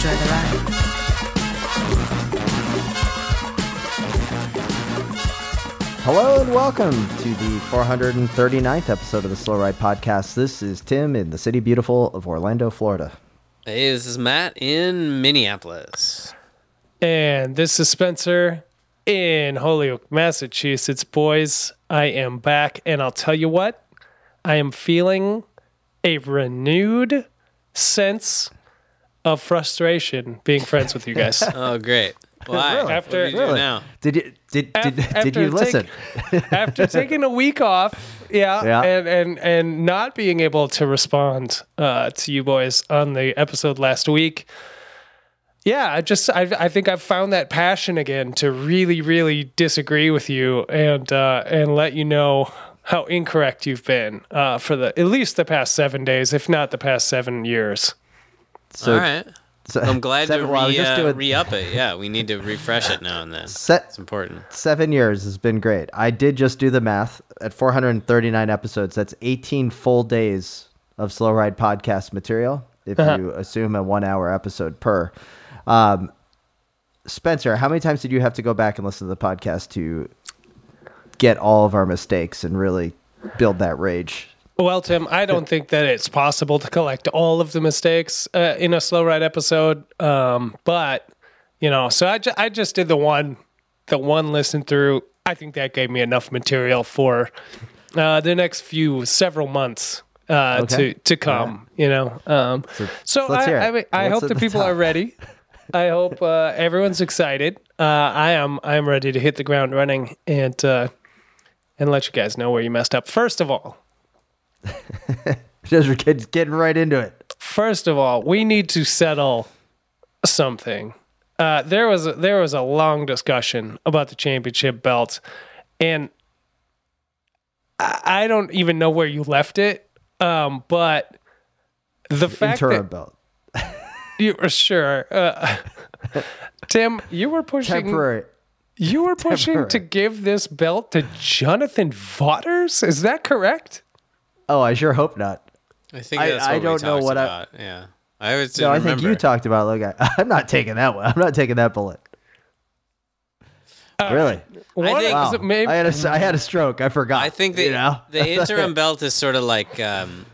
Enjoy the ride. Hello and welcome to the 439th episode of the Slow Ride Podcast. This is Tim in the city beautiful of Orlando, Florida. Hey, this is Matt in Minneapolis. And this is Spencer in Holyoke, Massachusetts. Boys, I am back, and I'll tell you what, I am feeling a renewed sense of frustration being friends with you guys. Oh, great. Why? Really? After- what do you do now? Did you did Af- did, did after you listen? take- After taking a week off, yeah, Yeah. And, and and not being able to respond uh, to you boys on the episode last week. Yeah, I just I, I think I've found that passion again to really really disagree with you and uh, and let you know how incorrect you've been uh, for the at least the past seven days, if not the past seven years. So, All right. so- I'm glad seven, to well, re, just uh, doing- re-up it. Yeah, we need to refresh it now and then. se- It's important. seven years has been great. I did just do the math at 439 episodes. That's 18 full days of Slow Ride Podcast material. If Uh-huh. you assume a one hour episode per. Um, Spencer, how many times did you have to go back and listen to the podcast to get all of our mistakes and really build that rage? Well, Tim, I don't think that it's possible to collect all of the mistakes uh, in a slow ride episode. Um, but you know, so I, ju- I just did the one, the one listen through. I think that gave me enough material for uh, the next few several months uh, Okay. to to come. You know, um, so, let's I. I, mean, I hope the people are ready. I hope uh, everyone's excited. Uh, I am. I am ready to hit the ground running and uh, and let you guys know where you messed up. First of all. Just getting right into it. First of all, we need to settle something. Uh, there was a, there was a long discussion about the championship belt, and I, I don't even know where you left it. Um, but the fact Interim that belt. you were sure, uh, Tim, you were pushing Temporary. you were pushing to give this belt to Jonathan Vaughters. Is that correct? Oh, I sure hope not. I think I- that's I what we don't know talked what I- about. Yeah. I was No, I think you talked about. Look, I, I'm not taking that one. I'm not taking that bullet. really? One, think- Wow. maybe, I had a I had a stroke. I forgot. I think the, you know? the interim belt is sort of like, um,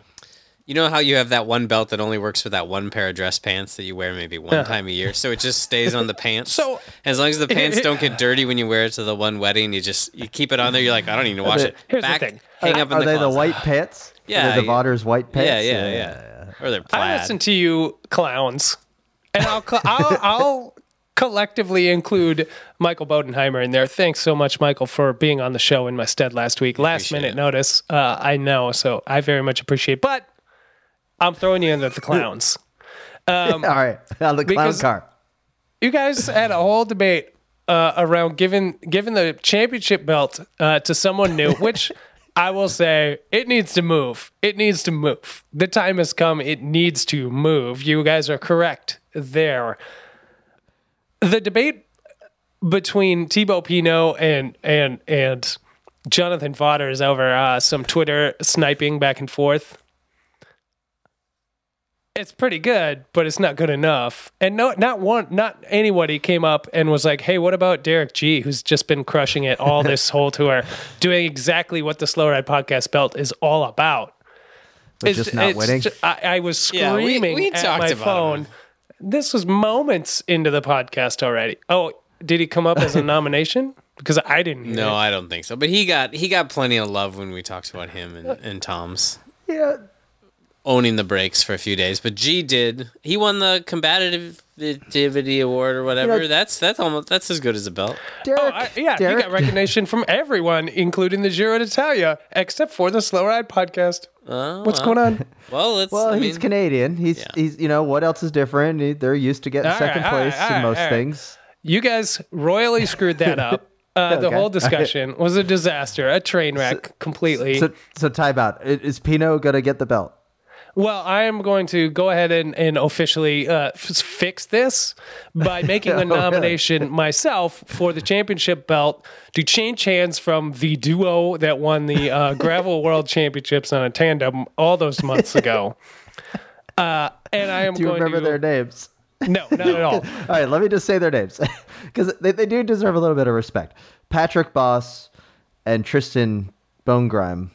you know how you have that one belt that only works for that one pair of dress pants that you wear maybe one time a year, so it just stays on the pants. So- as long as the pants don't get dirty when you wear it to the one wedding, you just you keep it on there. You're like, I don't need to wash it. Here's the thing. hang up in Are the they the white pants? Yeah, Are they the. Vaughters white pants. Yeah, yeah, yeah. Or they're plaid. I listen to you clowns, and I'll cl- I'll, I'll collectively include Michael Bodenheimer in there. Thanks so much, Michael, for being on the show in my stead last week. Last Appreciate minute it. notice, uh, I know, so I very much appreciate. But I'm throwing you into the clowns. All right, on the clown car. You guys had a whole debate uh, around giving giving the championship belt uh, to someone new, which I will say it needs to move. It needs to move. The time has come. It needs to move. You guys are correct there. The debate between Thibaut Pinot and and and Jonathan Vaughters over uh, some Twitter sniping back and forth it's pretty good, but it's not good enough. And no, not one, not anybody came up and was like, "Hey, what about Derek Gee, who's just been crushing it all this whole tour, doing exactly what the Slow Ride Podcast belt is all about." But It's- just not it's winning. ju- I, I was Yeah, we- screaming we at talked my about phone. him. This was moments into the podcast already. Oh, did he come up as a nomination? Because I didn't. Hear no, it. I don't think so. But he got he got plenty of love when we talked about him and, and Tom's yeah, owning the breaks for a few days. But G did. He won the combative Activity Award or whatever. know- that's that's almost that's as good as a belt. Derek, Oh, I, yeah, Derek, you got recognition from everyone, including the Giro d'Italia, except for the Slow Ride podcast. Oh, What's well. going on? Well, it's Well, I he's mean, Canadian. He's yeah. he's you know what else is different? He- They're used to getting All second right, place right, in right, most all right. things. You guys royally screwed that up. Uh, The Okay. whole discussion was a disaster, a train wreck completely. So so time out. Is Pinot gonna get the belt? Well, I am going to go ahead and, and officially uh, f- fix this by making Oh, a nomination myself for the championship belt to change hands from the duo that won the uh, Gravel World Championships on a tandem all those months ago. Uh, and I am Do you remember to their names? no, not at all. All right, let me just say their names because they, they do deserve a little bit of respect. Patrick Boss and Tristan Bonegrime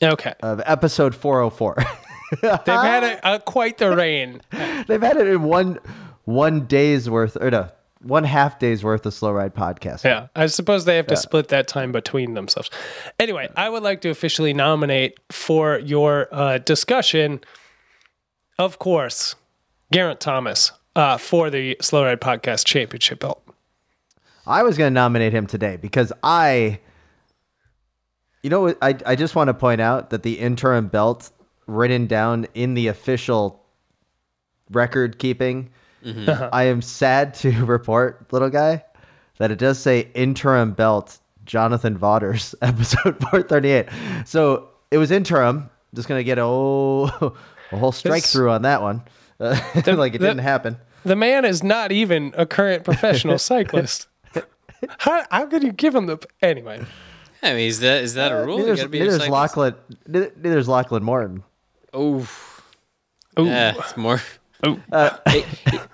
Okay, of episode 404. They've had a, a, quite the reign. They've had it in one one day's worth or no one half day's worth of slow ride podcast. Yeah, I suppose they have to split that time between themselves. Anyway, I would like to officially nominate for your uh, discussion, of course, Geraint Thomas uh, for the Slow Ride Podcast Championship belt. I was going to nominate him today because I, you know, what, I I just want to point out that the interim belt written down in the official record keeping. I am sad to report, little guy, that it does say interim belt Jonathan Vaughters episode 438. So it was interim. Just gonna get a whole, a whole strike This- through on that one, uh, like it the- didn't happen. The man is not even a current professional cyclist. How, how could you give him the anyway? I mean, is that is that a rule? You Neither's, gotta be neither's cyclist? Lachlan. Neither's Lachlan Morton. Oh, Ooh, yeah, it's more. ooh, uh, I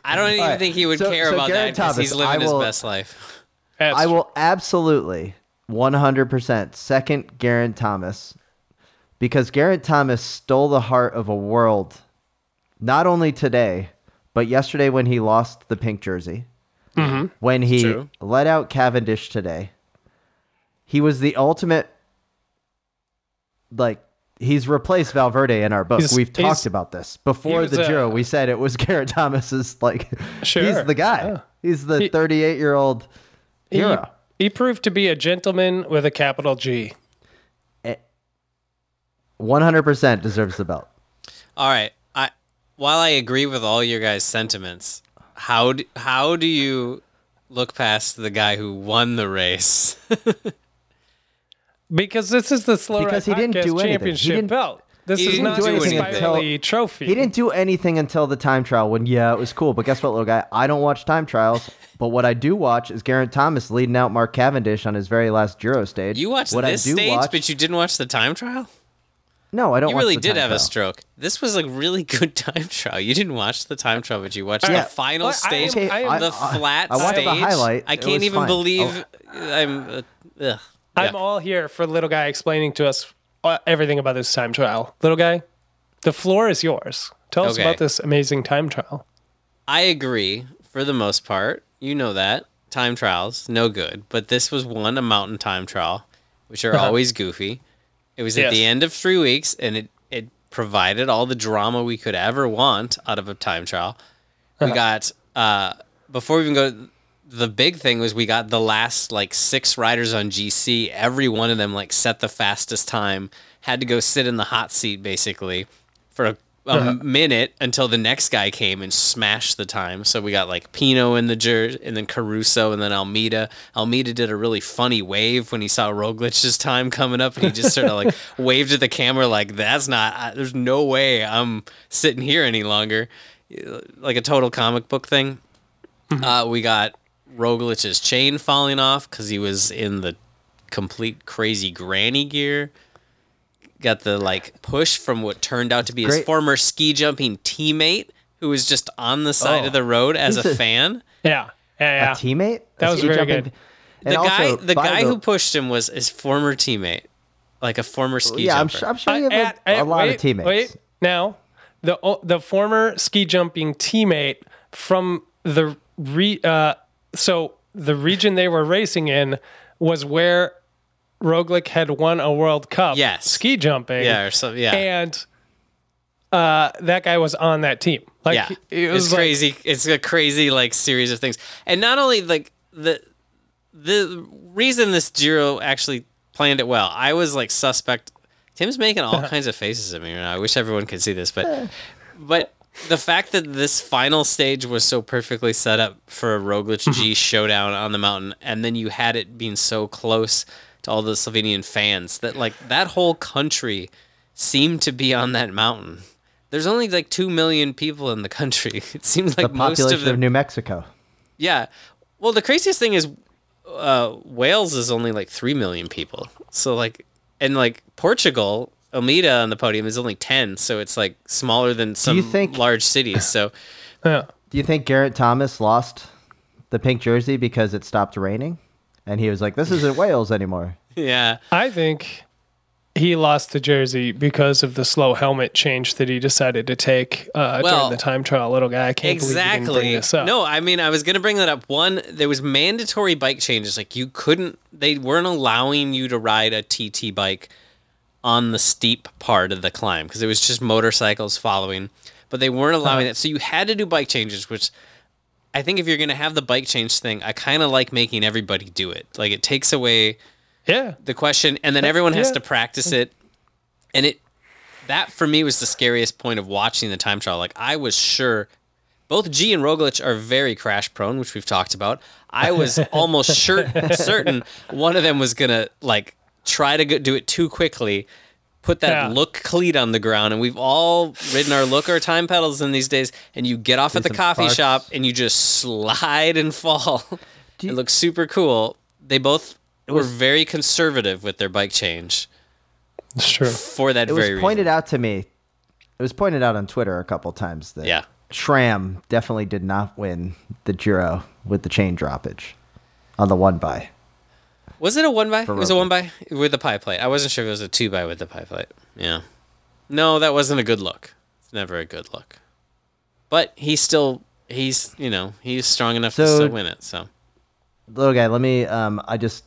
I don't even All right, think he would so- care so about Geraint that because he's Thomas, I living his best life. that's I will absolutely 100% second Geraint Thomas because Geraint Thomas stole the heart of a world not only today, but yesterday when he lost the pink jersey, mm-hmm. when he true. let out Cavendish today. He was the ultimate, like, he's replaced Valverde in our book. He's- We've talked about this. Before the a- Giro, we said it was Geraint Thomas's, like, Sure, he's the guy. yeah. He's the 38 year old he, he proved to be a gentleman with a capital G. Eh, 100% deserves the belt. All right. I while I agree with all your guys' sentiments, how do, how do you look past the guy who won the race? Because this is the Slow Because Ride he didn't Podcast do anything. He Championship didn't- belt. This He is didn't not do the anything Spivey trophy. He didn't do anything until the time trial when, yeah, it was cool. But guess what, little guy? I don't watch time trials. But what I do watch is Geraint Thomas leading out Mark Cavendish on his very last Giro stage. You watched what this I do stage, watch, but you didn't watch the time trial. no, I don't. You watch really the did time have a stroke. This was like really good time trial. You didn't watch the time trial, but you watched Yeah. the final Well, stage, I am- the I- flat I watched the stage. highlight. I can't even fine. believe I'm. Uh, ugh. I'm all here for little guy explaining to us uh, everything about this time trial. Little guy, the floor is yours. Tell us Okay. about this amazing time trial. I agree for the most part. You know that time trials no good, but this was one a mountain time trial, which are Uh-huh. always goofy. It was at Yes. the end of three weeks, and it it provided all the drama we could ever want out of a time trial. We Uh-huh. got uh before we even go. The big thing was we got the last like six riders on GC. Every one of them like set the fastest time. Had to go sit in the hot seat basically for a, a minute until the next guy came and smashed the time. So we got like Pinot in the jersey, and then Caruso, and then Almeida. Almeida did a really funny wave when he saw Roglic's time coming up, and he just sort of like waved at the camera like, "That's not. I, there's no way I'm sitting here any longer." Like a total comic book thing. Uh, we got Roglic's chain falling off because he was in the complete crazy granny gear. Got the like push from what turned out to be his former ski jumping teammate, who was just on the side Oh. of the road as a a- fan. Yeah, yeah, yeah. A teammate? That A was ski very jumping- good. And the also, guy, the by guy who pushed him was his former teammate, like a former ski yeah, I'm jumper. sure, I'm sure you Uh, have at- a, a at- lot wait, of teammates. Wait, now the o- the former ski jumping teammate from the re, uh, so the region they were racing in was where Roglic had won a World Cup. Yes. ski jumping. yeah, or so, yeah. and uh, that guy was on that team. Like, yeah, it was it's like- crazy. It's a crazy like series of things, and not only like the the reason this Giro actually planned it well. I was like suspect. Tim's making all kinds of faces at me right now. I wish everyone could see this, but but the fact that this final stage was so perfectly set up for a Roglic G showdown on the mountain, and then you had it being so close to all the Slovenian fans that like that whole country seemed to be on that mountain. There's only like two million people in the country. It seems like the most population of of. New Mexico. yeah. Well, the craziest thing is uh, Wales is only like three million people. So like, and like Portugal, Almeida on the podium is only ten. So it's like smaller than some you think- large cities. So Yeah. Do you think Geraint Thomas lost the pink jersey because it stopped raining? And he was like, "This isn't Wales anymore." yeah, I think he lost the jersey because of the slow helmet change that he decided to take uh, Well, during the time trial. Little guy, I can't believe he didn't bring exactly. this up. No, I mean I was gonna bring that up. One, there was mandatory bike changes. Like you couldn't, they weren't allowing you to ride a TT bike on the steep part of the climb because it was just motorcycles following. But they weren't uh-huh. allowing that, so you had to do bike changes, which I think if you're gonna have the bike change thing, I kind of like making everybody do it. Like it takes away Yeah. the question, and then everyone has yeah. to practice it. And it that for me was the scariest point of watching the time trial. Like I was sure both G and Roglic are very crash prone, which we've talked about. I was almost sure, certain one of them was gonna like try to go, do it too quickly, put that Yeah. look cleat on the ground, and we've all ridden our look or time pedals in these days. And you get off at the coffee sparks. shop and you just slide and fall. you- it looks super cool. They both were very conservative with their bike change It's true. for that It was pointed reason. out to me. It was pointed out on Twitter a couple times that Yeah. SRAM definitely did not win the Giro with the chain droppage on the one by. Was it a one by? It was a one by with the pie plate. I wasn't sure if it was a two by with the pie plate. Yeah. No, that wasn't a good look. It's never a good look. But he's still he's you know he's strong enough to still win it. So Little guy, let me. Um, I just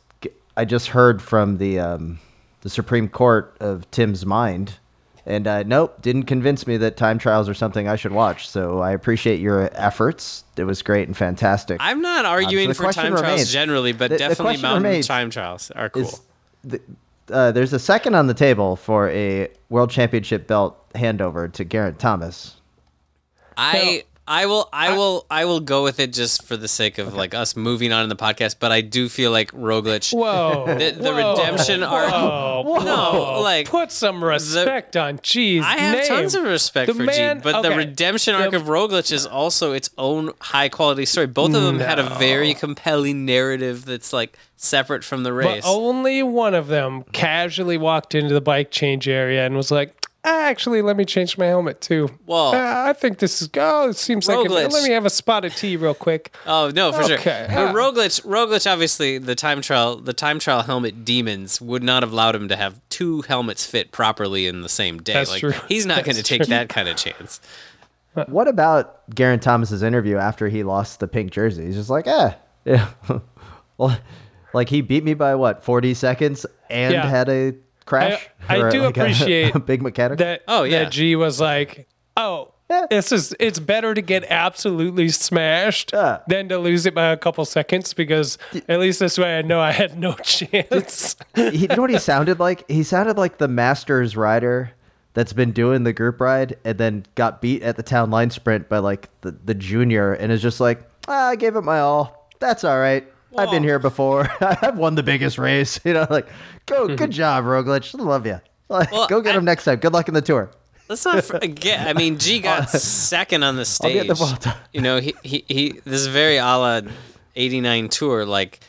I just heard from the um, the Supreme Court of Tim's mind, and uh, nope, didn't convince me that time trials are something I should watch. So I appreciate your efforts. It was great and fantastic. I'm not arguing Um, the for question time trials generally, but the- the definitely question mountain remains time trials are cool. is the, uh, there's a second on the table for a world championship belt handover to Geraint Thomas. I I will I will I will go with it just for the sake of like us moving on in the podcast. But I do feel like Roglic. Whoa. The, the whoa, redemption arc. Whoa, No, like Put some respect on G's I have name. tons of respect The for man- G, but the redemption arc The- of Roglic is also its own high quality story. Both of them had a very compelling narrative that's like separate from the race. But race. only one of them casually walked into the bike change area and was like, actually, let me change my helmet too. Well- Uh, I think this is, oh, it seems like, a, let me have a spot of tea real quick. oh no, for sure. Okay. But Roglic, Roglic, obviously the time trial, the time trial helmet demons would not have allowed him to have two helmets fit properly in the same day. That's like true. he's not going to take true. that kind of chance. What about Geraint Thomas's interview after he lost the pink jersey? He's just like, eh, yeah. well, like he beat me by what, 40 seconds and Yeah. had a crash? I- I do like, appreciate a big mechanic. That, Oh, yeah. That G was like, oh, Yeah. this is, it's better to get absolutely smashed Yeah. than to lose it by a couple seconds because at least this way I know I had no chance. he, you know what he sounded like? He sounded like the Masters rider that's been doing the group ride and then got beat at the town line sprint by like the, the junior and is just like, ah, I gave it my all. That's all right. I've been here before. I've won the biggest race. You know, like, go, hmm. good job, Roglic. Love you. Like, Well, go get I- him next time. Good luck in the tour. Let's not forget. I mean, G got second on the I'll stage. get the Vuelta. You know, he, he he. This is very a la '89 tour. Like,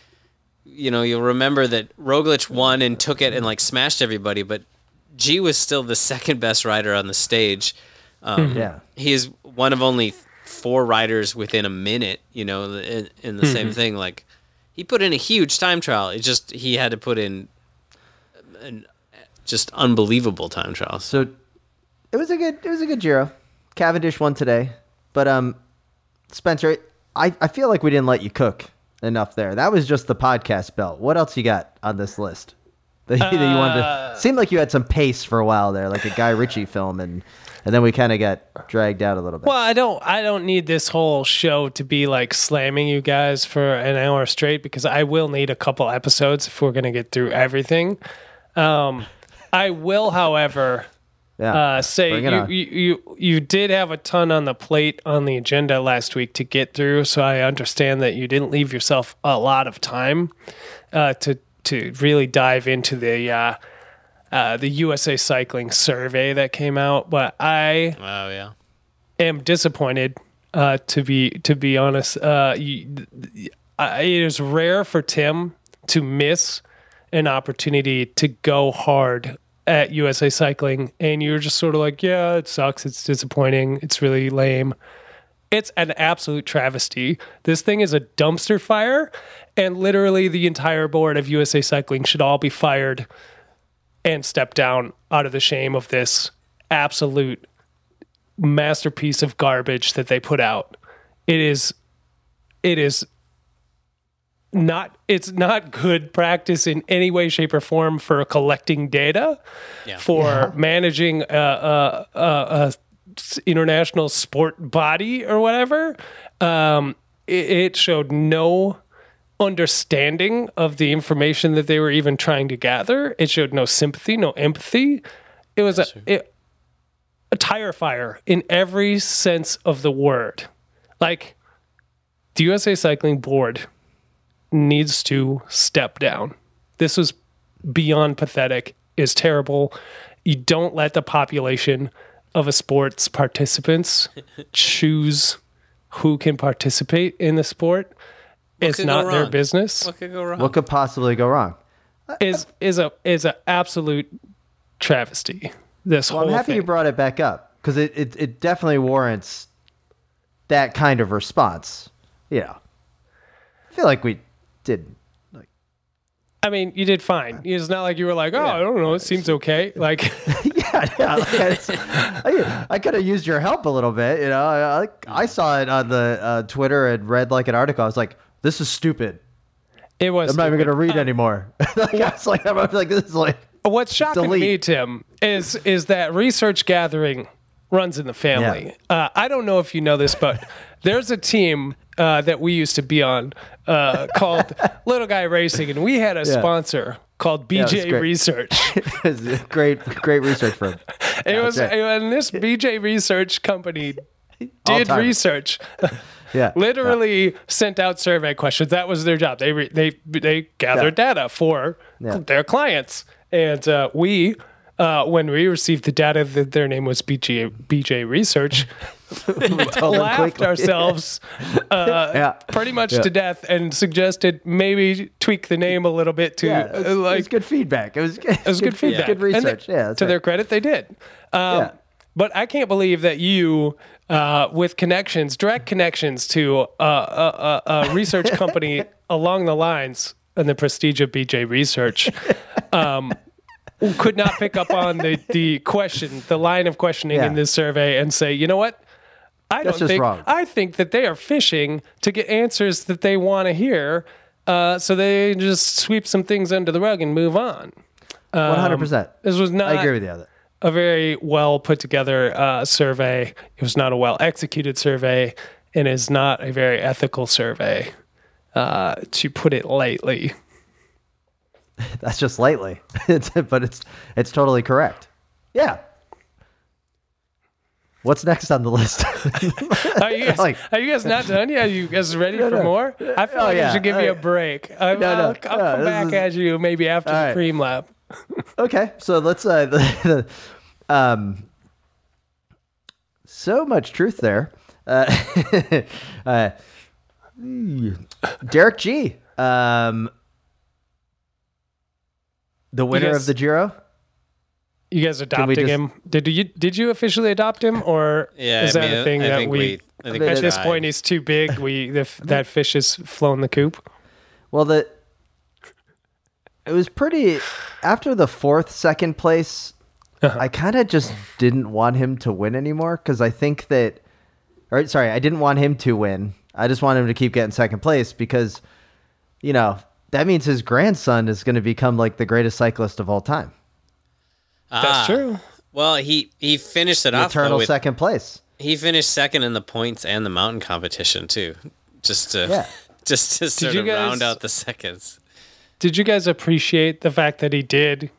you know, you'll remember that Roglic won and took it and like smashed everybody, but G was still the second best rider on the stage. Um, hmm. Yeah. he is one of only four riders within a minute. You know, in, in the same hmm. thing. Like, he put in a huge time trial. It just he had to put in an just unbelievable time trials. So it was a good it was a good Giro. Cavendish won today. But um Spencer, I, I feel like we didn't let you cook enough there. That was just the podcast belt. What else you got on this list? That you, that you wanted Uh, to seemed like you had some pace for a while there, like a Guy Ritchie film, and and then we kind of got dragged out a little bit. Well, I don't I don't need this whole show to be like slamming you guys for an hour straight because I will need a couple episodes if we're gonna get through everything. Um, I will, however, yeah, uh, say you, you you you did have a ton on the plate on the agenda last week to get through, so I understand that you didn't leave yourself a lot of time uh, to to really dive into the uh, uh, the USA Cycling survey that came out. But I Oh yeah. am disappointed uh, to be to be honest. Uh, you, I, it is rare for Tim to miss an opportunity to go hard at USA Cycling, and you're just sort of like, yeah, it sucks. It's disappointing. It's really lame. It's an absolute travesty. This thing is a dumpster fire, and literally the entire board of USA Cycling should all be fired and step down out of the shame of this absolute masterpiece of garbage that they put out. It is it is not it's not good practice in any way shape or form for collecting data Yeah. for managing a, a, a, a s- international sport body or whatever um, it, it showed no understanding of the information that they were even trying to gather it showed no sympathy no empathy it was a, it, a tire fire in every sense of the word like the USA Cycling Board needs to step down. This was beyond pathetic, is terrible. You don't let the population of a sports participants choose who can participate in the sport. it's not their business. What could go wrong? what could possibly go wrong? Is is a is an absolute travesty. This Well, whole I'm happy thing. you brought it back up because it, it, it definitely warrants that kind of response. You know, I feel like we did. I mean, you did fine. It's not like you were like, oh, I don't know, it seems okay. Like, yeah, yeah. Like I, I could have used your help a little bit. You know, I, I, I saw it on the uh, Twitter and read like an article. I was like, this is stupid. it was. I'm not even gonna read anymore. like, I was like, I'm like, this is like. What's shocking to me, Tim, is is that research gathering runs in the family. Uh, I don't know if you know this, but there's a team uh, that we used to be on uh, called Little Guy Racing, and we had a sponsor called BJ great. Research. Great, great research firm. It was, right. and this BJ Research company did research. Yeah, literally sent out survey questions. That was their job. They re- they they gathered data for Yeah. their clients, and uh, we. Uh, when we received the data that their name was BJ, BJ Research, laughed ourselves uh, Yeah. pretty much Yeah. to death and suggested maybe tweak the name a little bit to Yeah, it was, uh, it was good feedback. It was, it it was good feedback. Good research. they- yeah, to their credit, they did. Um, Yeah. But I can't believe that you, uh, with connections, direct connections to uh, a, a, a research company along the lines and the prestige of BJ Research, um, could not pick up on the, the question, the line of questioning Yeah. in this survey, and say, you know what? I That's don't think. wrong. I think that they are fishing to get answers that they want to hear, uh, so they just sweep some things under the rug and move on. One hundred percent. This was not I agree with you. on that. a very well put together uh, survey. It was not a well executed survey, and is not a very ethical survey, uh, to put it lightly. That's just lightly, it's, but it's it's totally correct. Yeah. What's next on the list? Are you guys, Like- are you guys not done yet? Are you guys ready for no. more? I feel Oh, like yeah. I should give Oh, you a break. I, No, no. I'll, I'll No, come back is- at you maybe after All the right. Preem Lap. okay, so let's uh, the, the, um, so much truth there. Uh, uh, Derek G, um, the winner guys- of the Giro. You guys we adopting just- him? Did you did you officially adopt him, or Yeah, is I that mean, a thing I that think we? we, I think At this tried. point, he's too big. We the, that fish has flown the coop. Well, the it was pretty after the fourth second place. Uh-huh. I kind of just didn't want him to win anymore because I think that, or sorry, I didn't want him to win. I just want him to keep getting second place because, you know, that means his grandson is going to become like the greatest cyclist of all time. Ah, That's true. Well, he he finished it off though, Eternal with, second place. He finished second in the points and the mountain competition too. Just to Yeah. just to sort you of guys- round out the seconds. Did you guys appreciate the fact that he did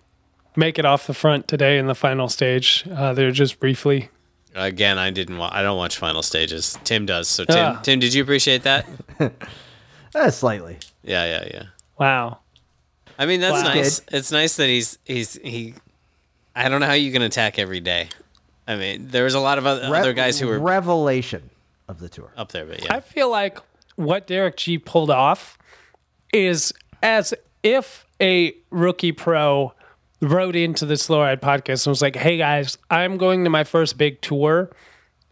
make it off the front today in the final stage? Uh, there just briefly. Again, I didn't. Wa- I don't watch final stages. Tim does. So Tim, Ah. Tim, did you appreciate that? Eh, slightly. Yeah, yeah, yeah. Wow. I mean, that's Wow. nice. It's nice that he's he's he. I don't know how you can attack every day. I mean, there was a lot of other, Re- other guys who were revelation of the tour. up there, but yeah. I feel like what Derek Gee pulled off is as if a rookie pro wrote into the Slow Ride podcast and was like, "Hey guys, I'm going to my first big tour.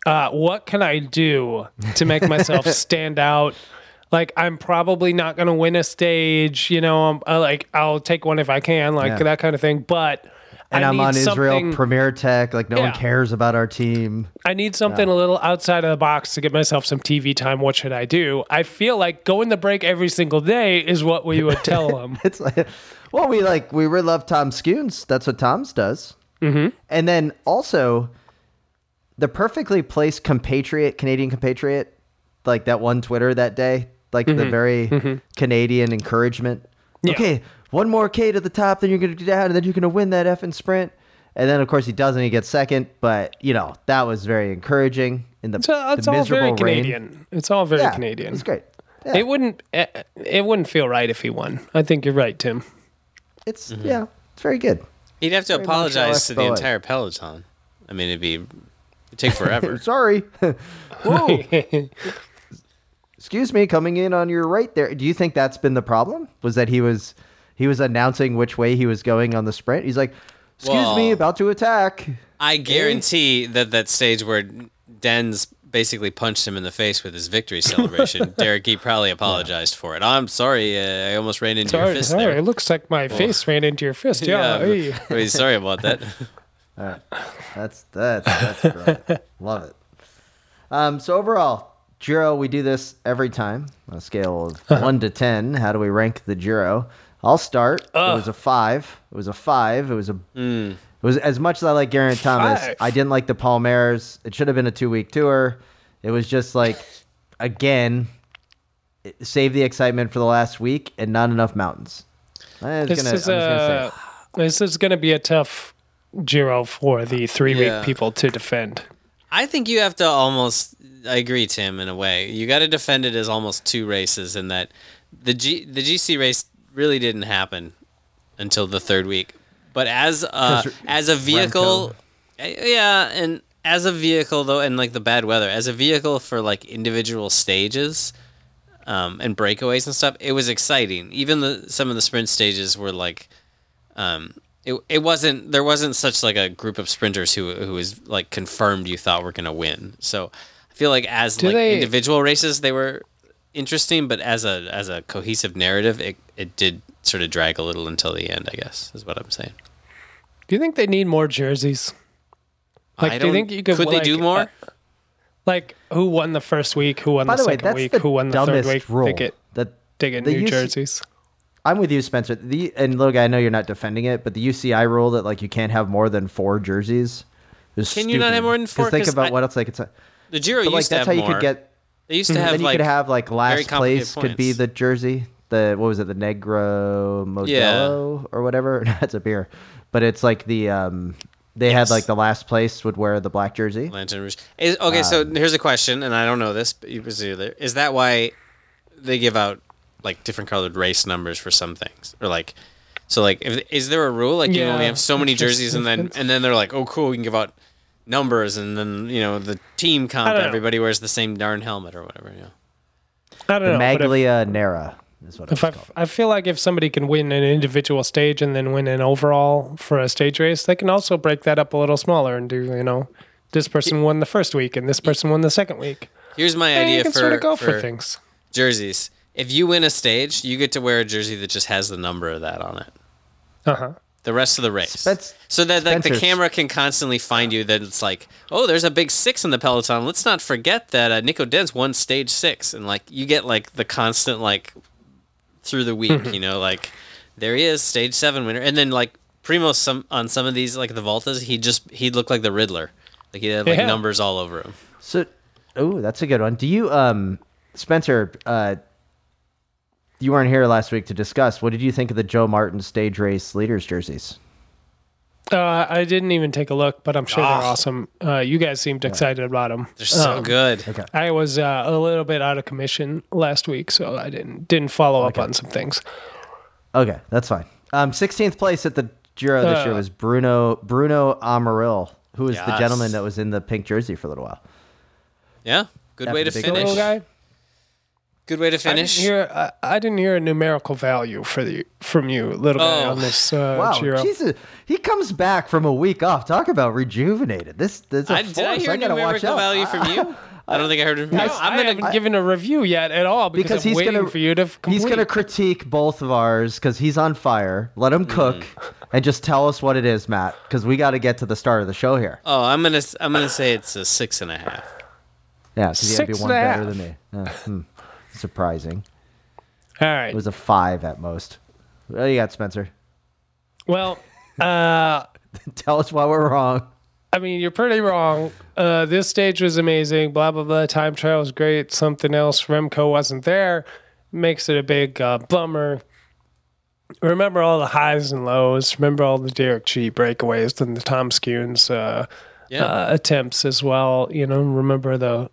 Uh, what can I do to make myself stand out?" Like I'm probably not going to win a stage, you know. I'm, I, like I'll take one if I can, like Yeah. that kind of thing. But And I I'm on Israel Premier Tech. Like no one cares about our team. I need something a little outside of the box to get myself some TV time. What should I do? I feel like going the break every single day is what we would tell them. It's like, well, we like we really love Tom Skujiņš. That's what Tom's does. Mm-hmm. And then also, the perfectly placed compatriot, Canadian compatriot, like that one Twitter that day, like the very Canadian encouragement. Yeah. Okay, one more K to the top, then you're gonna get down, and then you're gonna win that effing sprint. And then of course he doesn't. He gets second, but you know that was very encouraging in the, It's, uh, it's the all very rain. Canadian. It's all very Yeah, Canadian. It's great. Yeah, It wouldn't. eh, It wouldn't feel right if he won. I think you're right, Tim. it's yeah, it's very good. He'd have to Very apologize to the Montreal entire peloton. I mean, it'd be it'd take forever. Sorry. Whoa. Excuse me, coming in on your right there. Do you think that's been the problem? Was that he was he was announcing which way he was going on the sprint? He's like, "Excuse me, about to attack." I guarantee that that stage where Denz basically punched him in the face with his victory celebration, Derek he probably apologized for it. I'm sorry, uh, I almost ran into your fist sorry. there. It looks like my face ran into your fist. Yeah. Yeah, hey. really sorry about that. That's that's that's great. Love it. Um, so overall, Giro, we do this every time on a scale of uh-huh. one to ten. How do we rank the Giro? I'll start. It was a five. It was a five. It was a. Mm. It was as much as I like Geraint Thomas. Five. I didn't like the Palmares. It should have been a two week tour. It was just like, again, save the excitement for the last week and not enough mountains. This gonna, is gonna a. This is going to be a tough Giro for the three week Yeah. people to defend. I think you have to almost. I agree, Tim. In a way, you got to defend it as almost two races, in that the G the GC race really didn't happen until the third week. But as a, as a vehicle, eh, yeah, and as a vehicle though, and like the bad weather, as a vehicle for like individual stages, um, and breakaways and stuff, it was exciting. Even the some of the sprint stages were like, um, it, it wasn't there wasn't such like a group of sprinters who who was like confirmed you thought were gonna win. So I feel like as Do like they- individual races they were interesting, but as a as a cohesive narrative, it it did sort of drag a little until the end. I guess is what I'm saying. Do you think they need more jerseys? Like, I do you don't- think you could, could they do more? uh, Like, who won the first week? Who won By the, the way, second week? the who won the third week? rule. They get, that they get the new UC jerseys. I'm with you, Spencer. The and little guy, I know you're not defending it, but the UCI rule that like you can't have more than four jerseys. Is Can you not have more than four? Think about I- what else they could say. The Giro But used like to that's have how you more. could get. They used to have then you like could have like last place could be the jersey. The what was it? The Negro Modelo or whatever. That's a beer, but it's like the um. They had like the last place would wear the black jersey. Lanterne Rouge. Is, okay, so Um, here's a question, and I don't know this, but you either. Is that why they give out like different colored race numbers for some things, or like, so like, if, is there a rule like you Yeah, only have so many jerseys, and then and then they're like, oh cool, we can give out numbers, and then you know the team comp, don't know. everybody wears the same darn helmet or whatever. Yeah. I don't The know. but if- Maglia Nera is what If it's I, called. I feel like if somebody can win an individual stage and then win an overall for a stage race, they can also break that up a little smaller and do, you know, this person won the first week and this person won the second week. Here's my And idea you can for, sort of go for, for, things. jerseys. If you win a stage, you get to wear a jersey that just has the number of that on it. Uh huh. the rest of the race. Spence- so that like the camera can constantly find you that it's like, oh, there's a big six in the peloton. Let's not forget that uh, Nico Denz won stage six, and like you get like the constant like through the week. you know, like there he is, stage seven winner, and then like Primo some on some of these like the Voltas, he just he looked like the Riddler, like he had like Yeah. numbers all over him. So, oh, that's a good one. Do you, um, Spencer? Uh, you weren't here last week to discuss. What did you think of the Joe Martin stage race leaders jerseys? Uh, I didn't even take a look, but I'm sure Ah. they're awesome. Uh, you guys seemed excited about them. They're so good. Okay. I was uh, a little bit out of commission last week, so I didn't didn't follow up on some things. Okay, that's fine. Um, 16th place at the Giro this year Uh. was Bruno Bruno Armirail, who was the gentleman that was in the pink jersey for a little while. Yeah, good After way to the big The finish. guy. Good way to I didn't finish. hear. I, I didn't hear a numerical value for the from you, little guy, Oh. on this uh, Wow, Giro. Jesus, he comes back from a week off. Talk about rejuvenated. This, this is a I, force. did I hear I gotta watch numerical out. value from you? I don't think I heard it. From you. I, I'm I gonna. haven't given a review yet at all because, because I'm he's waiting gonna for you to complete. he's gonna critique both of ours because he's on fire. Let him cook Mm. and just tell us what it is, Matt. Because we got to get to the start of the show here. oh, I'm gonna. I'm gonna say it's a six and a half. Yeah, because he had to be one better half. than me. Uh, hmm. Surprising. all right. It was a five at most. What do you got, Spencer? well, uh, Tell us why we're wrong. I mean, you're pretty wrong. Uh, this stage was amazing. Blah blah blah. Time trial was great. Something else. Remco wasn't there. Makes it a big uh, bummer. Remember all the highs and lows. Remember all the Derek Gee breakaways and the Tom Skujiņš uh, Yeah. uh, attempts as well. You know, remember the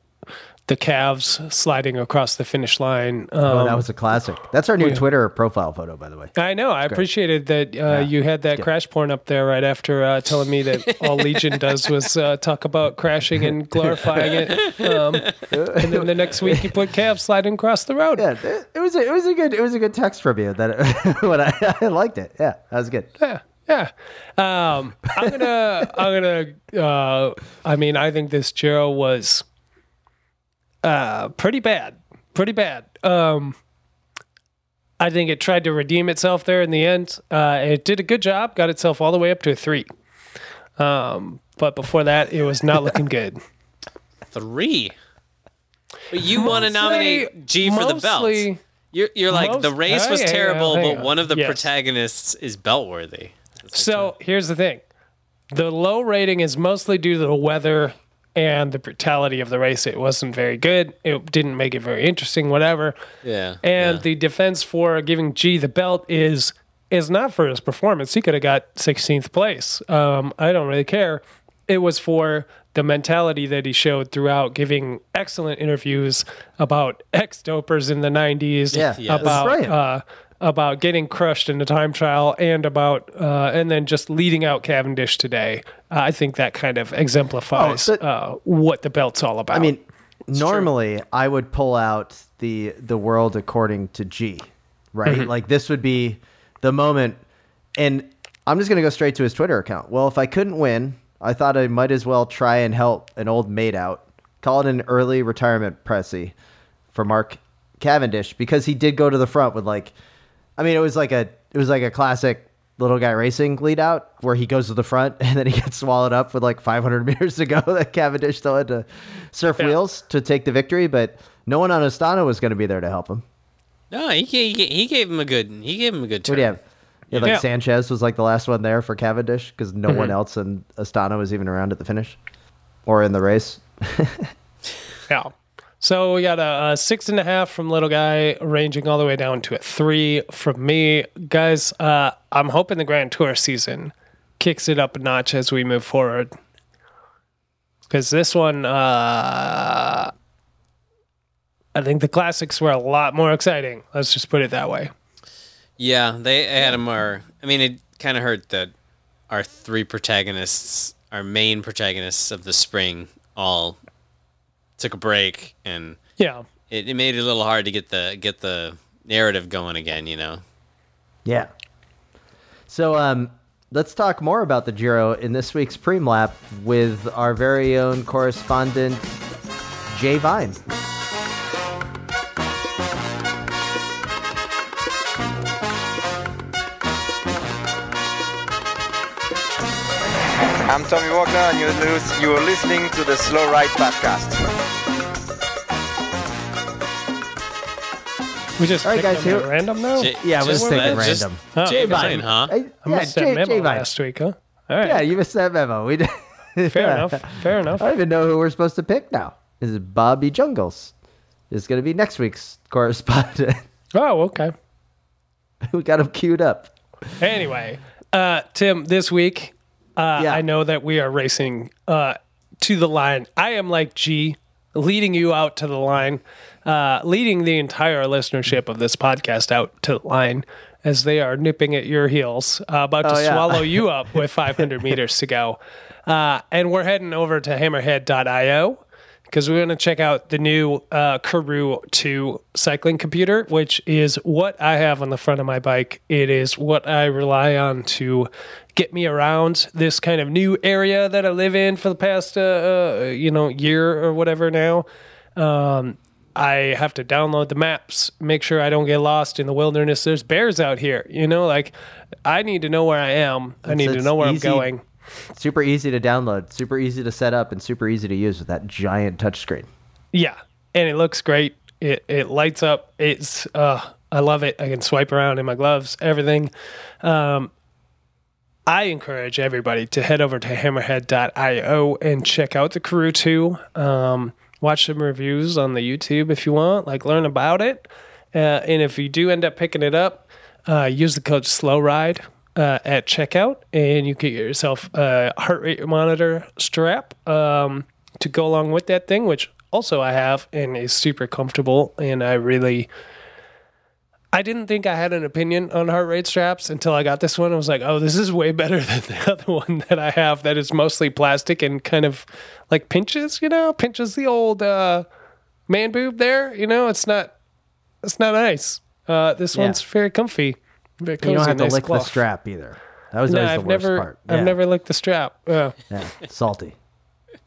the calves sliding across the finish line. Um, Oh, that was a classic. That's our new yeah. Twitter profile photo, by the way. I know. I appreciated that uh, you had that crash porn up there right after uh, telling me that all Legion does was uh, talk about crashing and glorifying it. Um, and then the next week you put calves sliding across the road. Yeah, it, was a, it was a good it was a good text from you that when I, I liked it. Yeah, that was good. Yeah. Yeah. Um, I'm gonna. I'm gonna. Uh, I mean, I think this Giro was uh, pretty bad. Pretty bad. Um, I think it tried to redeem itself there in the end. Uh, it did a good job. Got itself all the way up to a three. Um, but before that, it was not looking good. Three. But you want to nominate G for the belt. You're, you're like most- the race Oh, was yeah, terrible, but on. one of the Yes. protagonists is belt worthy. So here's the thing the low rating is mostly due to the weather and the brutality of the race. It wasn't very good. It didn't make it very interesting, whatever. Yeah. And yeah. the defense for giving G the belt is is not for his performance. He could have got 16th place. Um, I don't really care. It was for the mentality that he showed throughout, giving excellent interviews about ex dopers in the 90s, Yeah, Yes. about brilliant. uh, about getting crushed in the time trial, and about uh, and then just leading out Cavendish today. I think that kind of exemplifies Oh, but- uh, what the belt's all about. I mean, normally I would pull out the the world according to G, right? Mm-hmm. Like this would be the moment, and I'm just gonna go straight to his Twitter account. Well, if I couldn't win, I thought I might as well try and help an old mate out. Call it an early retirement pressy for Mark Cavendish because he did go to the front with like, I mean, it was like a it was like a classic little guy racing lead out where he goes to the front and then he gets swallowed up with like 500 meters to go that Cavendish still had to surf Yeah. wheels to take the victory, but no one on Astana was going to be there to help him. no, he, he, he gave him a good. He gave him a good turn. What do you have? Yeah, like Sanchez was like the last one there for Cavendish because no Mm-hmm. one else in Astana was even around at the finish or in the race. Yeah. So we got a, a six and a half from little guy, ranging all the way down to a three from me, guys. Uh, I'm hoping the Grand Tour season kicks it up a notch as we move forward, because this one, uh, I think the classics were a lot more exciting. Let's just put it that way. Yeah, they had him. Our, I mean, it kind of hurt that our three protagonists, our main protagonists of the spring, all took a break, and Yeah. it, it made it a little hard to get the get the narrative going again. You know. Yeah. So um, let's talk more about the Giro in this week's Preem Lap with our very own correspondent, Jay Vine. I'm Tommy Walker, and you're, you're listening to the Slow Ride Podcast. We just All right, picked guys, them at here- random now. J- Yeah, we're just thinking that- just random. Oh, J okay. Vine, huh? I, I yeah, missed that J- memo J-Vine. last week, huh? All right. Yeah, you missed that memo. We did. Fair enough. Fair enough. I don't even know who we're supposed to pick now. This Is it Bobby Jungles? Is going to be next week's correspondent. Oh, okay. we got him queued up. Anyway, uh, Tim, this week, uh, Yeah. I know that we are racing uh, to the line. I am like G, leading you out to the line, uh, leading the entire listenership of this podcast out to the line as they are nipping at your heels, uh, about to Oh, yeah. swallow you up with 500 meters to go. Uh, and we're heading over to hammerhead.io because we're going to check out the new uh, Karoo 2 cycling computer, which is what I have on the front of my bike. It is what I rely on to get me around this kind of new area that I live in for the past, uh, uh, you know, year or whatever now. Um, I have to download the maps, make sure I don't get lost in the wilderness. There's bears out here, you know, like I need to know where I am. I need to know where easy. I'm going. Super easy to download, super easy to set up, and super easy to use with that giant touchscreen. Yeah, and it looks great. It it lights up. It's uh, I love it. I can swipe around in my gloves, everything. Um, I encourage everybody to head over to hammerhead.io and check out the Karoo 2. Um, watch some reviews on the YouTube if you want, like learn about it. Uh, and if you do end up picking it up, uh, use the code SLOWRIDE uh, at checkout, and you can get yourself a heart rate monitor strap um, to go along with that thing, which also I have and is super comfortable. And I really, I didn't think I had an opinion on heart rate straps until I got this one. I was like, oh, this is way better than the other one that I have that is mostly plastic and kind of like pinches, you know, pinches the old uh, man boob there. You know, it's not, it's not nice. Uh, this Yeah. one's very comfy. Very cozy, you don't have to nice lick cloth. the strap either. That was No, always I've the worst never, part. I've never licked the strap. Yeah. Yeah, salty.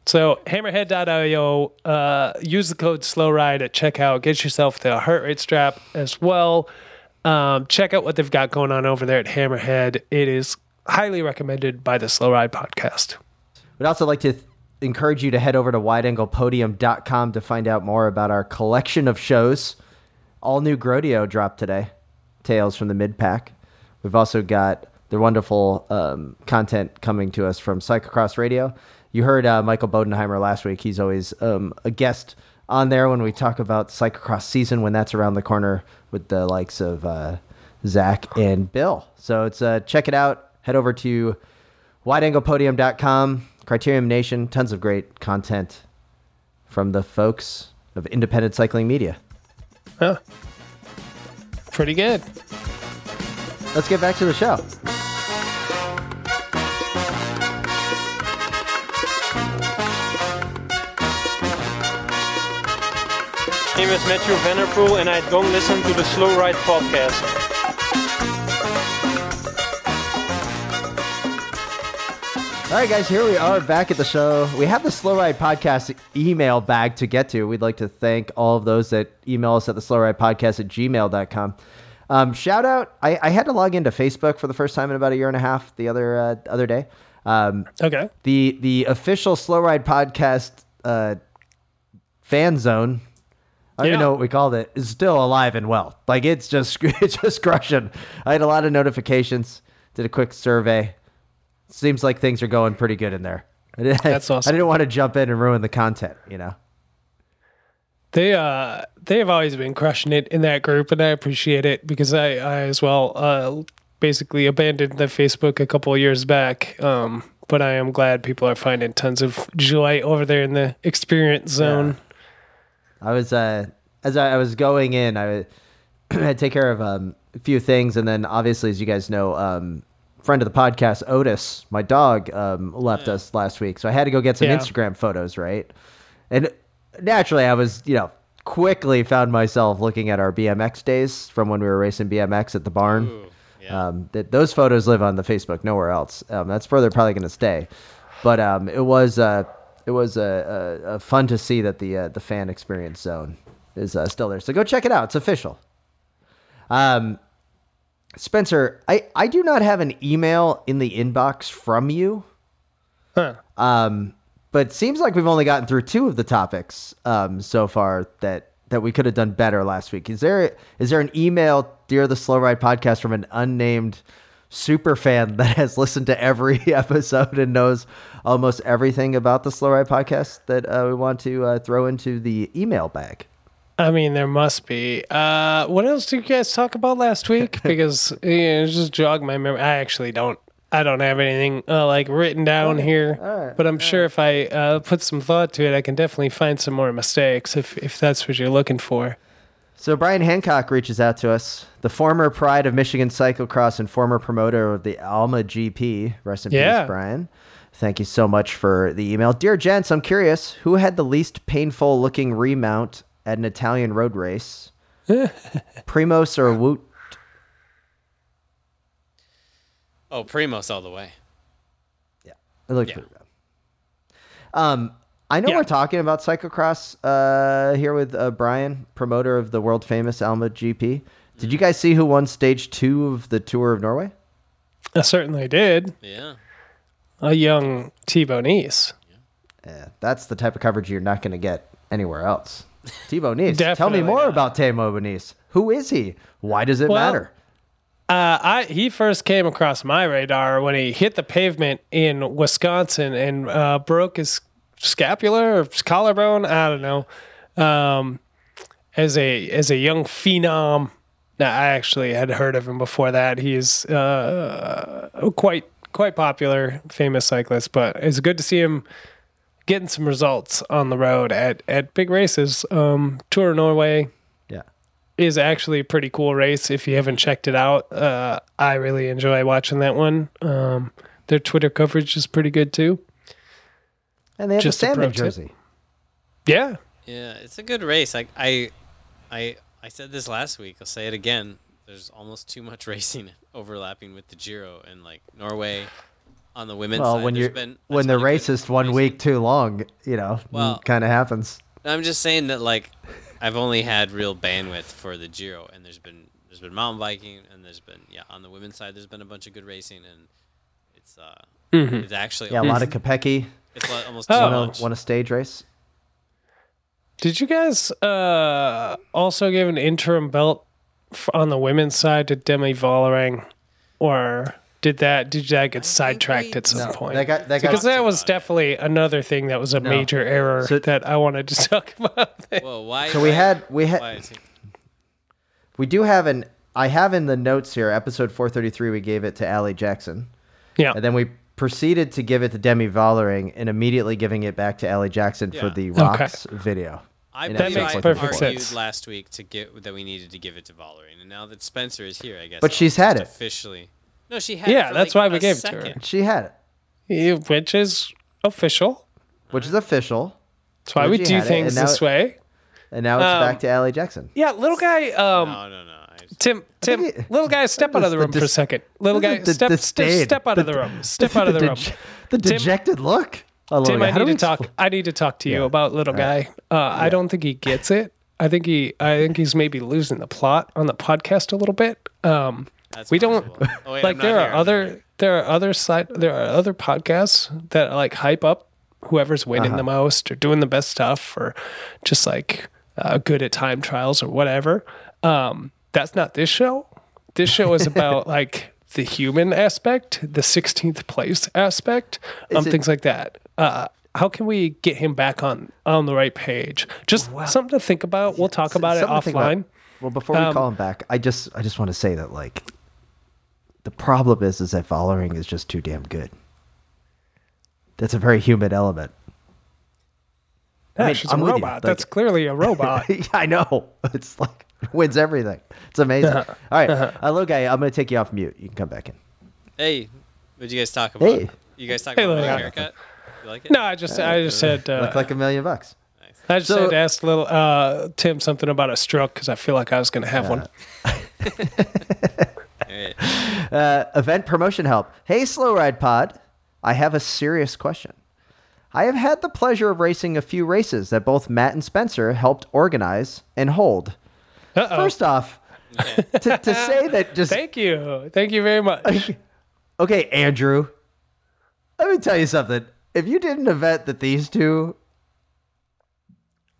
So hammerhead.io, uh, use the code SLOWRIDE at checkout. Get yourself the heart rate strap as well. Um, check out what they've got going on over there at Hammerhead. It is highly recommended by the Slow Ride podcast. We'd also like to th- encourage you to head over to wideanglepodium.com to find out more about our collection of shows. All new Grodio dropped today, Tales from the Mid Pack. We've also got the wonderful um, content coming to us from Cyclocross Radio. You heard uh, Michael Bodenheimer last week. He's always um, a guest on there when we talk about cyclocross season when that's around the corner with the likes of uh, Zach and Bill. So it's uh, check it out. Head over to wideanglepodium.com, Criterium Nation, tons of great content from the folks of independent cycling media. Huh. Pretty good. Let's get back to the show. Name is Matthew Vanderpool, and I don't listen to the Slow Ride podcast. All right, guys, here we are back at the show. We have the Slow Ride Podcast email bag to get to. We'd like to thank all of those that email us at the Slow Ride Podcast at gmail.com. Um, shout out, I, I had to log into Facebook for the first time in about a year and a half the other uh, other day. Um, Okay. the the official Slow Ride Podcast uh, fan zone. I don't even know what we called it. Is still alive and well. Like it's just it's just crushing. I had a lot of notifications. Did a quick survey. Seems like things are going pretty good in there. I didn't- That's awesome. I didn't want to jump in and ruin the content. You know. They uh they have always been crushing it in that group, and I appreciate it because I I as well uh basically abandoned the Facebook a couple of years back. Um, but I am glad people are finding tons of joy over there in the experience zone. I was uh as I, I was going in, I had take care of um, a few things, and then obviously, as you guys know, um, friend of the podcast, Otis, my dog, um, left us last week, so I had to go get some Yeah. Instagram photos, right? And naturally, I was you know quickly found myself looking at our BMX days from when we were racing BMX at the barn. Um, that those photos live on the Facebook, nowhere else. Um, that's where they're probably going to stay. But um, it was uh, it was uh, uh, uh, fun to see that the uh, the fan experience zone is uh, still there. So go check it out. It's official. Um, Spencer, I I do not have an email in the inbox from you. Huh. Um, but it seems like we've only gotten through two of the topics um, so far that that we could have done better last week? Is there is there an email, dear the Slow Ride podcast, from an unnamed super fan that has listened to every episode and knows almost everything about the Slow Ride podcast that uh, we want to uh, throw into the email bag? I mean, there must be. Uh, what else did you guys talk about last week? Because you know, just jog my memory. I actually don't. I don't have anything uh, like written down here. but I'm sure if I uh, put some thought to it, I can definitely find some more mistakes if if that's what you're looking for. So Brian Hancock reaches out to us, the former pride of Michigan cyclocross and former promoter of the Alma GP. Rest in Yeah. peace, Brian. Thank you so much for the email. Dear gents, I'm curious, who had the least painful looking remount at an Italian road race? Primož or Wout? Oh, Primož all the way. Yeah. It looked Yeah. pretty bad. Um, I know Yeah. we're talking about cyclocross uh, here with uh, Brian, promoter of the world famous Alma GP. Did you guys see who won stage two of the Tour of Norway? I certainly did. Yeah. A young Thibau Nys. Yeah, that's the type of coverage you're not going to get anywhere else. Thibau Nys. Tell me more not. about Thibau Nys. Who is he? Why does it Well, matter? Uh, I he first came across my radar when he hit the pavement in Wisconsin and uh, broke his scapula or collarbone. I don't know. Um, as a as a young phenom, now, I actually had heard of him before that. He's uh, quite quite popular, famous cyclist. But it's good to see him getting some results on the road at at big races. Um, Tour of Norway Yeah. is actually a pretty cool race if you haven't checked it out. Uh, I really enjoy watching that one. Um, their Twitter coverage is pretty good too. And they have Just the a pro salmon tip. jersey. Yeah. Yeah, it's a good race. I, I, I, I said this last week. I'll say it again. There's almost too much racing overlapping with the Giro and like Norway on the women's Well, side. when there's you're been when the ton of good race is one racing. week too long, you know, Well- kind of happens. I'm just saying that like I've only had real bandwidth for the Giro, and there's been there's been mountain biking, and there's been yeah on the women's side there's been a bunch of good racing, and it's uh it's actually Yeah, a lot of Kopecky it's li- almost Oh. too won, a, much. won a stage race. Did you guys uh, also give an interim belt f- on the women's side to Demi Vollering, or did that did that get sidetracked we- at some No, point? that got that got because that was about it. definitely another thing that was a major error So- that I wanted to talk about. Whoa, why? So we why- had we had why is he- we do have an I have in the notes here episode 433 we gave it to Allie Jackson. yeah, And then we proceeded to give it to Demi Vollering and immediately giving it back to Allie Jackson for the Rocks video. I in believe episode makes I perfect argued sense. last week to get that we needed to give it to Vollering, and now that Spencer is here, I guess. But she's had it. officially. No, she had. Yeah, for, that's like, why we a gave it to her. She had it, which is official. which is official. That's why we do had it, things and this it- way. And now it's Um, back to Allie Jackson. Yeah, little guy. Um, No, no, no. I just, Tim, Tim, it- little guy, step out of the the room for a second. Little guy, The- step, the step, step out of The- the room. Step out of the room. dej- The Tim- dejected look. Oh, Tim, Lord, I how need to talk. expl- I need to talk to you Yeah. about little guy. Uh, I don't think he gets it. I think he. I think he's maybe losing the plot on the podcast a little bit. Um, that's we don't. Oh, wait, like there are I'm other there are other side there are other podcasts that like hype up whoever's winning Uh-huh. the most or doing the best stuff or just like uh, good at time trials or whatever. Um, that's not this show. This show is about like the human aspect, the 16th place aspect, um, it- things like that. Uh, how can we get him back on on the right page? Just something to think about. We'll talk about it Something to think about. offline. Well, before we Um, call him back, I just I just want to say that like the problem is is that Vollering is just too damn good. That's a very human element. Yeah, mean, she's I'm a robot. Like- That's clearly a robot. yeah, I know. It's like wins everything. It's amazing. All right, uh, little guy, I'm gonna take you off mute. You can come back in. Hey, what'd you guys talk about? Hey. You guys talk Hey, about my haircut? You like it? No, I just I just said uh, Look like a million bucks. I just So- to ask little uh, Tim something about a stroke because I feel like I was going to have one. Uh, event promotion help. Hey, Slow Ride Pod. I have a serious question. I have had the pleasure of racing a few races that both Matt and Spencer helped organize and hold. Uh-oh. First off, to, to say that just Thank you, thank you very much. okay, Andrew. Let me tell you something. If you did an event that these two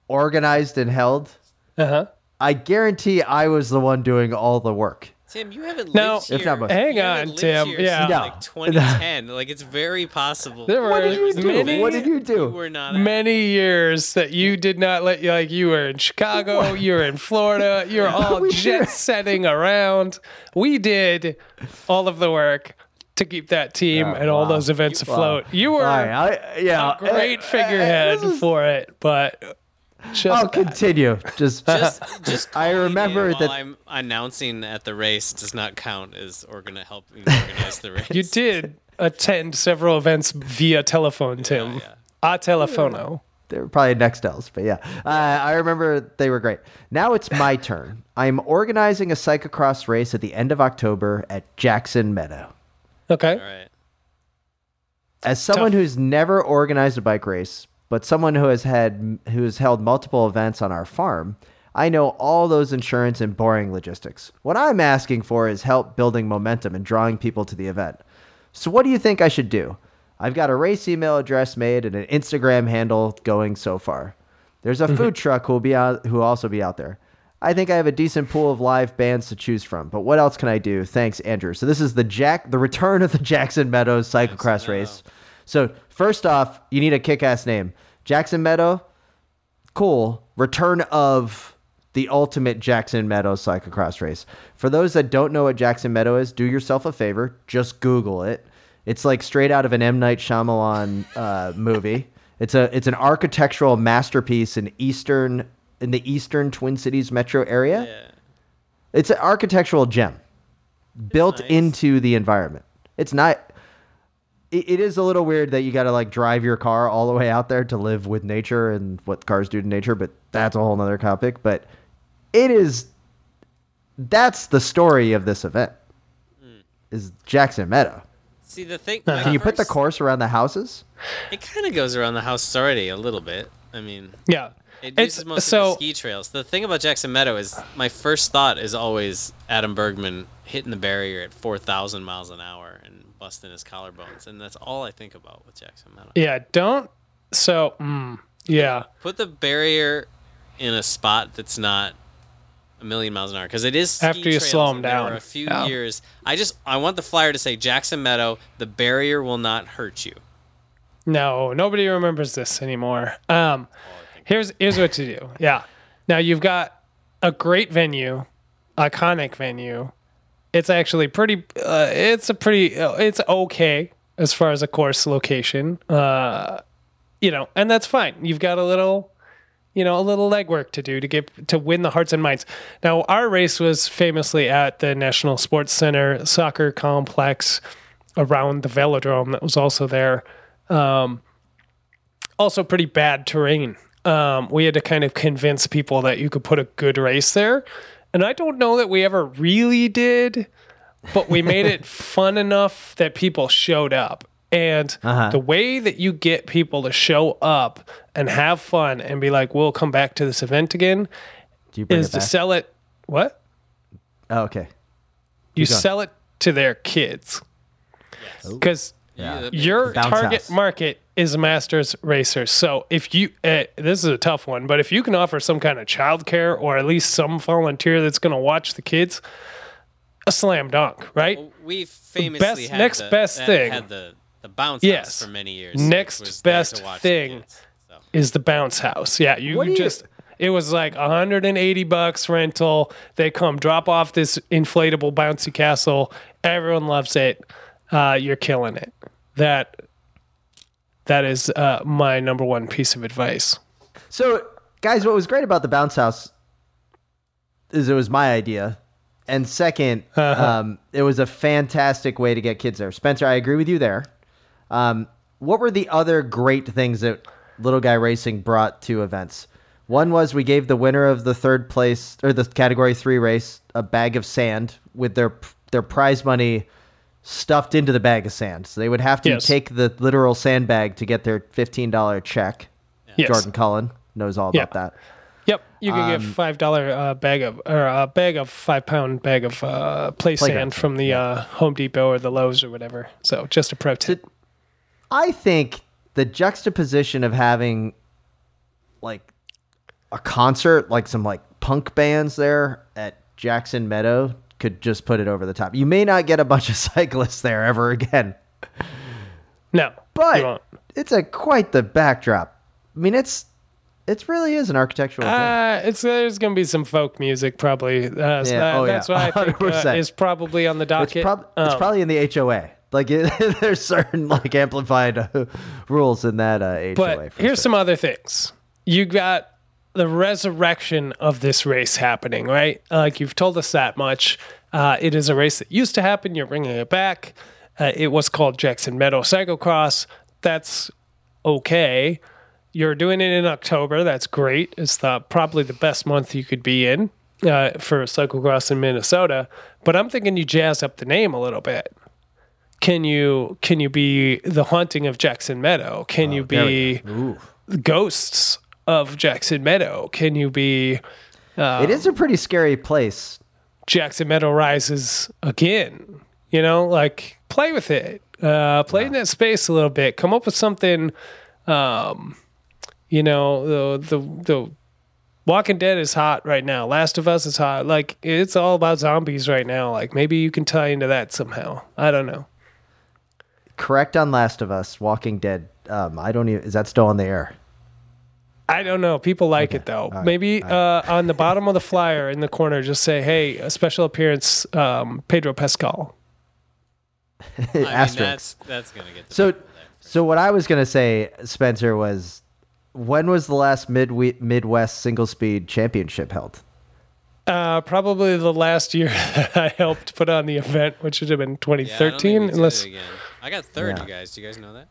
organized and held, Uh-huh. I guarantee I was the one doing all the work. Tim, you haven't No. lived If here. not most. Hang you on, lived Tim. here Yeah. since, No. like 2010. like it's very possible. There were What did you do? many, What did you You do? were not. at- many years that you did not let you like you were in Chicago, you were in Florida, you were all We jet did. setting around. We did all of the work to keep that team Oh, and all wow. those events afloat. You were All right, I, yeah, a great figurehead uh, this is- for it, but just I'll continue. Just, Just, just I calling remember in while that- I'm announcing at the race does not count as or gonna help me organize the race. you did attend several events via telephone, Tim. yeah. A telefono. they were probably Nextels, but yeah, uh, I remember they were great. Now it's my turn. I'm organizing a cyclocross race at the end of October at Jackson Meadow. Okay. All right. As someone Tough. who's never organized a bike race, but someone who has had who has held multiple events on our farm, I know all those insurance and boring logistics. What I'm asking for is help building momentum and drawing people to the event. So what do you think I should do? I've got a race email address made and an Instagram handle going so far. There's a mm-hmm. food truck who will be out who will also be out there. I think I have a decent pool of live bands to choose from, but what else can I do? Thanks, Andrew. So this is the Jack the return of the Jackson Meadows cyclocross race. So first off, you need a kick-ass name. Jackson Meadow, cool. Return of the ultimate Jackson Meadows cyclocross race. For those that don't know what Jackson Meadow is, do yourself a favor, just Google it. It's like straight out of an M Night Shyamalan uh, movie. It's a it's an architectural masterpiece in eastern in the eastern Twin Cities metro area. Yeah. It's an architectural gem built nice. into the environment. It's not. It, it is a little weird that you got to like drive your car all the way out there to live with nature and what cars do to nature, but that's a whole nother topic. But it is. That's the story of this event. Hmm. Is Jackson Meadow? See the thing. my Can you put the course around the houses? It kind of goes around the houses already a little bit. I mean, Yeah. it It's uses most so of the ski trails. The thing about Jackson Meadow is my first thought is always Adam Bergman hitting the barrier at 4,000 miles an hour and busting his collarbones, and that's all I think about with Jackson Meadow. yeah, don't so mm, yeah. Put the barrier in a spot that's not a million miles an hour because it is After you slow slow 'em and there down. a few Yeah. years. I just I want the flyer to say Jackson Meadow. The barrier will not hurt you. No, nobody remembers this anymore. Um, here's here's what to do. Yeah. Now you've got a great venue, iconic venue. It's actually pretty. Uh, it's a pretty. Uh, it's okay as far as a course location. Uh, you know, and that's fine. You've got a little, you know, a little legwork to do to get to win the hearts and minds. Now, our race was famously at the National Sports Center soccer complex around the velodrome that was also there. Um, also, pretty bad terrain. Um, we had to kind of convince people that you could put a good race there. And I don't know that we ever really did, but we made it fun enough that people showed up. And Uh-huh. the way that you get people to show up and have fun and be like, we'll come back to this event again is to sell it. What? Oh, okay. You going. sell it to their kids. Because Yeah. your Bounce target house. market is masters racers. So if you, uh, this is a tough one, but if you can offer some kind of childcare or at least some volunteer that's going to watch the kids, a slam dunk, right? We famously best- had next the, best thing. had the the bounce Yes. house for many years. Next which was there to best thing. kids, so. Is the bounce house? Yeah, you What do you- just. It was like 180 bucks rental. They come drop off this inflatable bouncy castle. Everyone loves it. Uh, you're killing it. That that is uh, my number one piece of advice. So, guys, what was great about the bounce house is it was my idea, and 2nd Uh-huh. um, it was a fantastic way to get kids there. Spencer, I agree with you there. Um, what were the other great things that Little Guy Racing brought to events? One was we gave the winner of the third place or the category three race a bag of sand with their their prize money stuffed into the bag of sand. So they would have to Yes. take the literal sandbag to get their fifteen dollar check. Yes. Jordan Cullen knows all Yeah. about that. Yep, you can Um, get five dollar uh, bag of or a bag of five pound bag of uh, play sand from the uh, Home Depot or the Lowe's or whatever. So just a pro tip. I think the juxtaposition of having like a concert, like some like punk bands there at Jackson Meadow could just put it over the top. You may not get a bunch of cyclists there ever again, No, but it's a quite the backdrop. I mean, it's it really is an architectural thing. Uh, it's there's gonna be some folk music probably. Uh, so Yeah, that- oh, yeah, that's what I think uh, is probably on the It's, docket. prob- it's Um, probably in the HOA. Like it, there's certain like amplified uh, rules in that uh, HOA. But here's sure. some other things. You got the resurrection of this race happening, right? Like you've told us that much. Uh, it is a race that used to happen. You're bringing it back. Uh, it was called Jackson Meadow Cyclocross. That's okay. You're doing it in October. That's great. It's the, probably the best month you could be in uh, for cyclocross in Minnesota. But I'm thinking you jazz up the name a little bit. Can you can you be the haunting of Jackson Meadow? Can you Oh, be we go. Ooh. ghosts of Jackson Meadow? Can you be it is a pretty scary place. Jackson Meadow rises again? You know, like play with it. Uh, play in that space a little bit. Come up with something. Um, you know, the the the Walking Dead is hot right now. Last of Us is hot. Like it's all about zombies right now. Like maybe you can tie into that somehow. I don't know. Correct on Last of Us, Walking Dead. Um, I don't even. Is that still on the air? I don't know. People like it though. Maybe uh, on the bottom of the flyer in the corner, just say, "Hey, a special appearance, um, Pedro Pascal." I mean, Asterisk. that's that's gonna get. the So, there. so what I was gonna say, Spencer, was when was the last mid Midwest single speed championship held? Uh, probably the last year that I helped put on the event, which would have been Yeah, I don't think 2013, we did unless it again. I got third. Yeah. You guys, do you guys know that?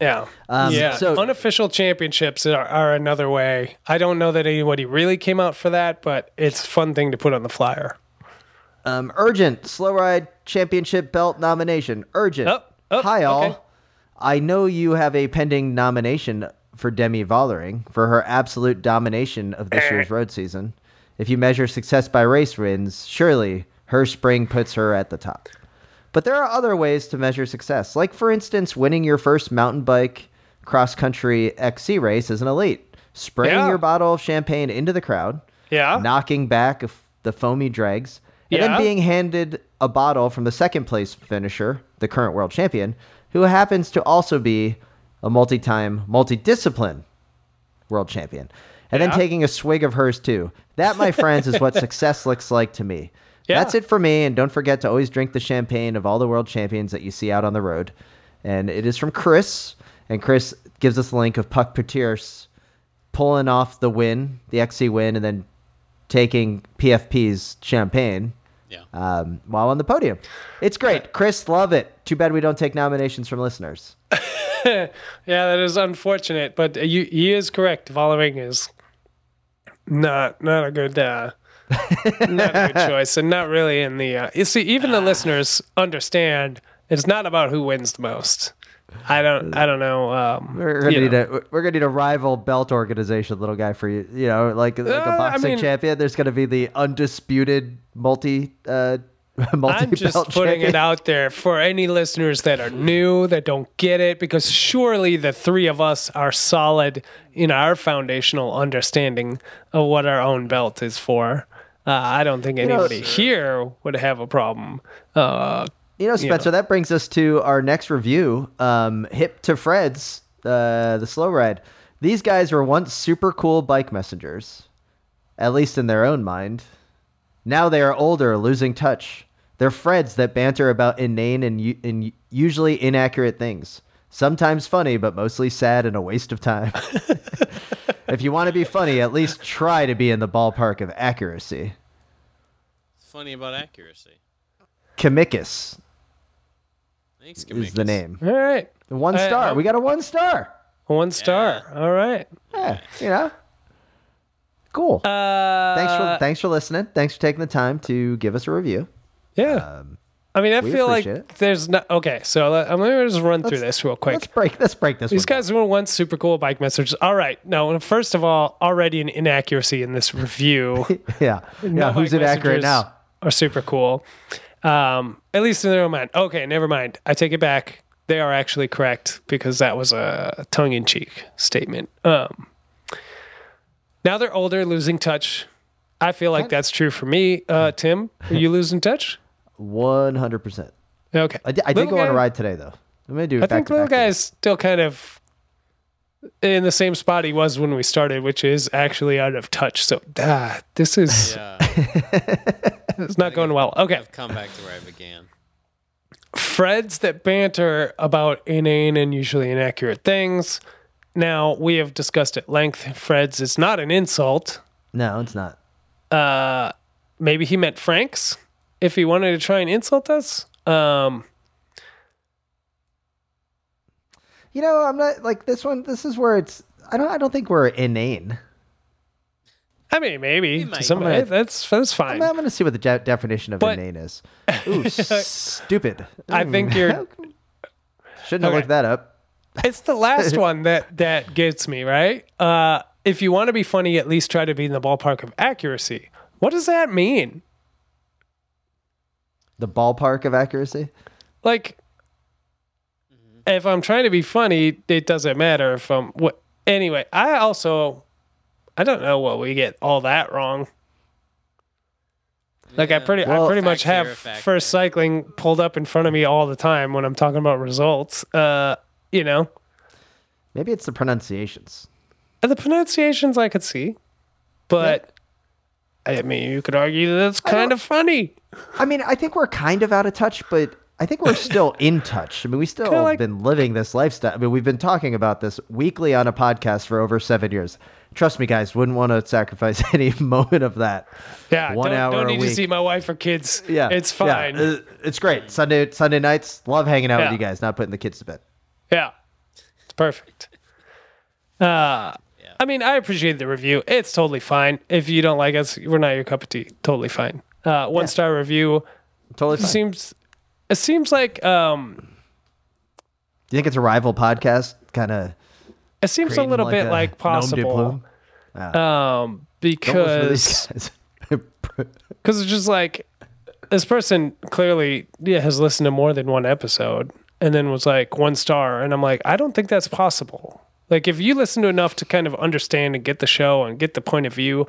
Yeah, Um, yeah. so- Unofficial championships are, are another way. I don't know that anybody really came out for that, but it's a fun thing to put on the flyer. Um, urgent slow ride championship belt nomination. Urgent. Oh, oh, Hi all. okay. I know you have a pending nomination for Demi Vollering for her absolute domination of this year's road season. If you measure success by race wins, surely her spring puts her at the top. But there are other ways to measure success, like for instance, winning your first mountain bike cross country XC race as an elite, spraying Yeah. your bottle of champagne into the crowd, Yeah. knocking back the foamy dregs, and Yeah. then being handed a bottle from the second place finisher, the current world champion, who happens to also be a multi-time, multi-discipline world champion. And Yeah. then taking a swig of hers too. That, my friends, is what success looks like to me. Yeah. That's it for me. And don't forget to always drink the champagne of all the world champions that you see out on the road. And it is from Chris. And Chris gives us the link of Puck Pieterse pulling off the win, the XC win, and then taking PFP's champagne Yeah. um, while on the podium. It's great. Chris, love it. Too bad we don't take nominations from listeners. Yeah, that is unfortunate, but you, he is correct. Vollering is not not a good uh, not a good choice, and not really in the. Uh, you see, even the listeners understand it's not about who wins the most. I don't. I don't know. Um, We're gonna need know. a we're gonna need a rival belt organization, little guy, for you. You know, like like Uh, a I boxing mean- champion. There's gonna be the undisputed multi uh, multi I'm just putting champion. it out there for any listeners that are new that don't get it because surely the three of us are solid in our foundational understanding of what our own belt is for. Uh, I don't think know, anybody here would have a problem. Uh, You know, Spencer, that brings us to our next review. Um, Hip to Fred's, uh, the slow ride. These guys were once super cool bike messengers, at least in their own mind. Now they are older, losing touch. They're Freds that banter about inane and, u- and usually inaccurate things. Sometimes funny, but mostly sad and a waste of time. if you want to be funny, at least try to be in the ballpark of accuracy. It's funny about accuracy. Kamikis Thanks, is Kamikis. the name. all right. The One I- star. I- we got a one star. One star. All right. Yeah, you know. Cool. Uh, thanks for thanks for listening. Thanks for taking the time to give us a review. yeah. I mean, I um, feel like it. there's not. Okay, so let, I'm going to just run through Let's- this real quick. Let's break. Let's break this. These one guys were once super cool bike messengers. All right. No, first of all, already an inaccuracy in this review. down. Yeah. Yeah. No Who's bike inaccurate messengers now? Are super cool. Um, at least in their own mind. Okay, never mind. I take it back. They are actually correct because that was a tongue in cheek statement. Um, now they're older, losing touch. I feel like that's true for me. Uh, Tim, are you losing touch? One hundred percent. Okay. I did, I did Little go on a ride today though. I'm gonna do. I think little guy's still kind of in the same spot he was when we started, which is actually out of touch. So ah, this is Yeah, it's not going well. Okay. I've come back to where I began. Freds that banter about inane and usually inaccurate things. Now, we have discussed at length. Freds is not an insult. No, it's not. Uh, maybe he meant Frank's if he wanted to try and insult us. Um, You know, I'm not like this one. This is where it's. I don't. I don't think we're inane. I mean, maybe to somebody be. that's that's fine. I'm, I'm gonna see what the de- definition of But- inane is. Ooh, stupid. I think you're. Shouldn't have looked that up. It's the last one that that gets me right. Uh, if you want to be funny, at least try to be in the ballpark of accuracy. What does that mean? The ballpark of accuracy. like if I'm trying to be funny, it doesn't matter if I'm what anyway, I also I don't know what we get all that wrong. Like I pretty Well- I pretty much have first cycling pulled up in front of me all the time when I'm talking about results. Uh, you know, Maybe it's the pronunciations. the pronunciations I could see, but I mean, you could argue that it's kind of funny. I mean, I think we're kind of out of touch, but I think we're still in touch. I mean, we still have like- been living this lifestyle. I mean, we've been talking about this weekly on a podcast for over seven years. Trust me, guys, wouldn't want to sacrifice any moment of that. Yeah, One don't, hour don't a need to see my wife or kids. Yeah, it's fine. uh, it's great. Sunday Sunday nights, love hanging out Yeah. with you guys. Not putting the kids to bed. Yeah, it's perfect. Uh, I mean, I appreciate the review. It's totally fine. If you don't like us, we're not your cup of tea. Totally fine. Uh, one star review Totally fine. seems. It seems like um, Do you think it's a rival podcast? Kind of it seems a little bit like possible. Um, Don't listen because because it's just like this person clearly yeah has listened to more than one episode and then was like one star and i'm like i don't think that's possible like if you listen to enough to kind of understand and get the show and get the point of view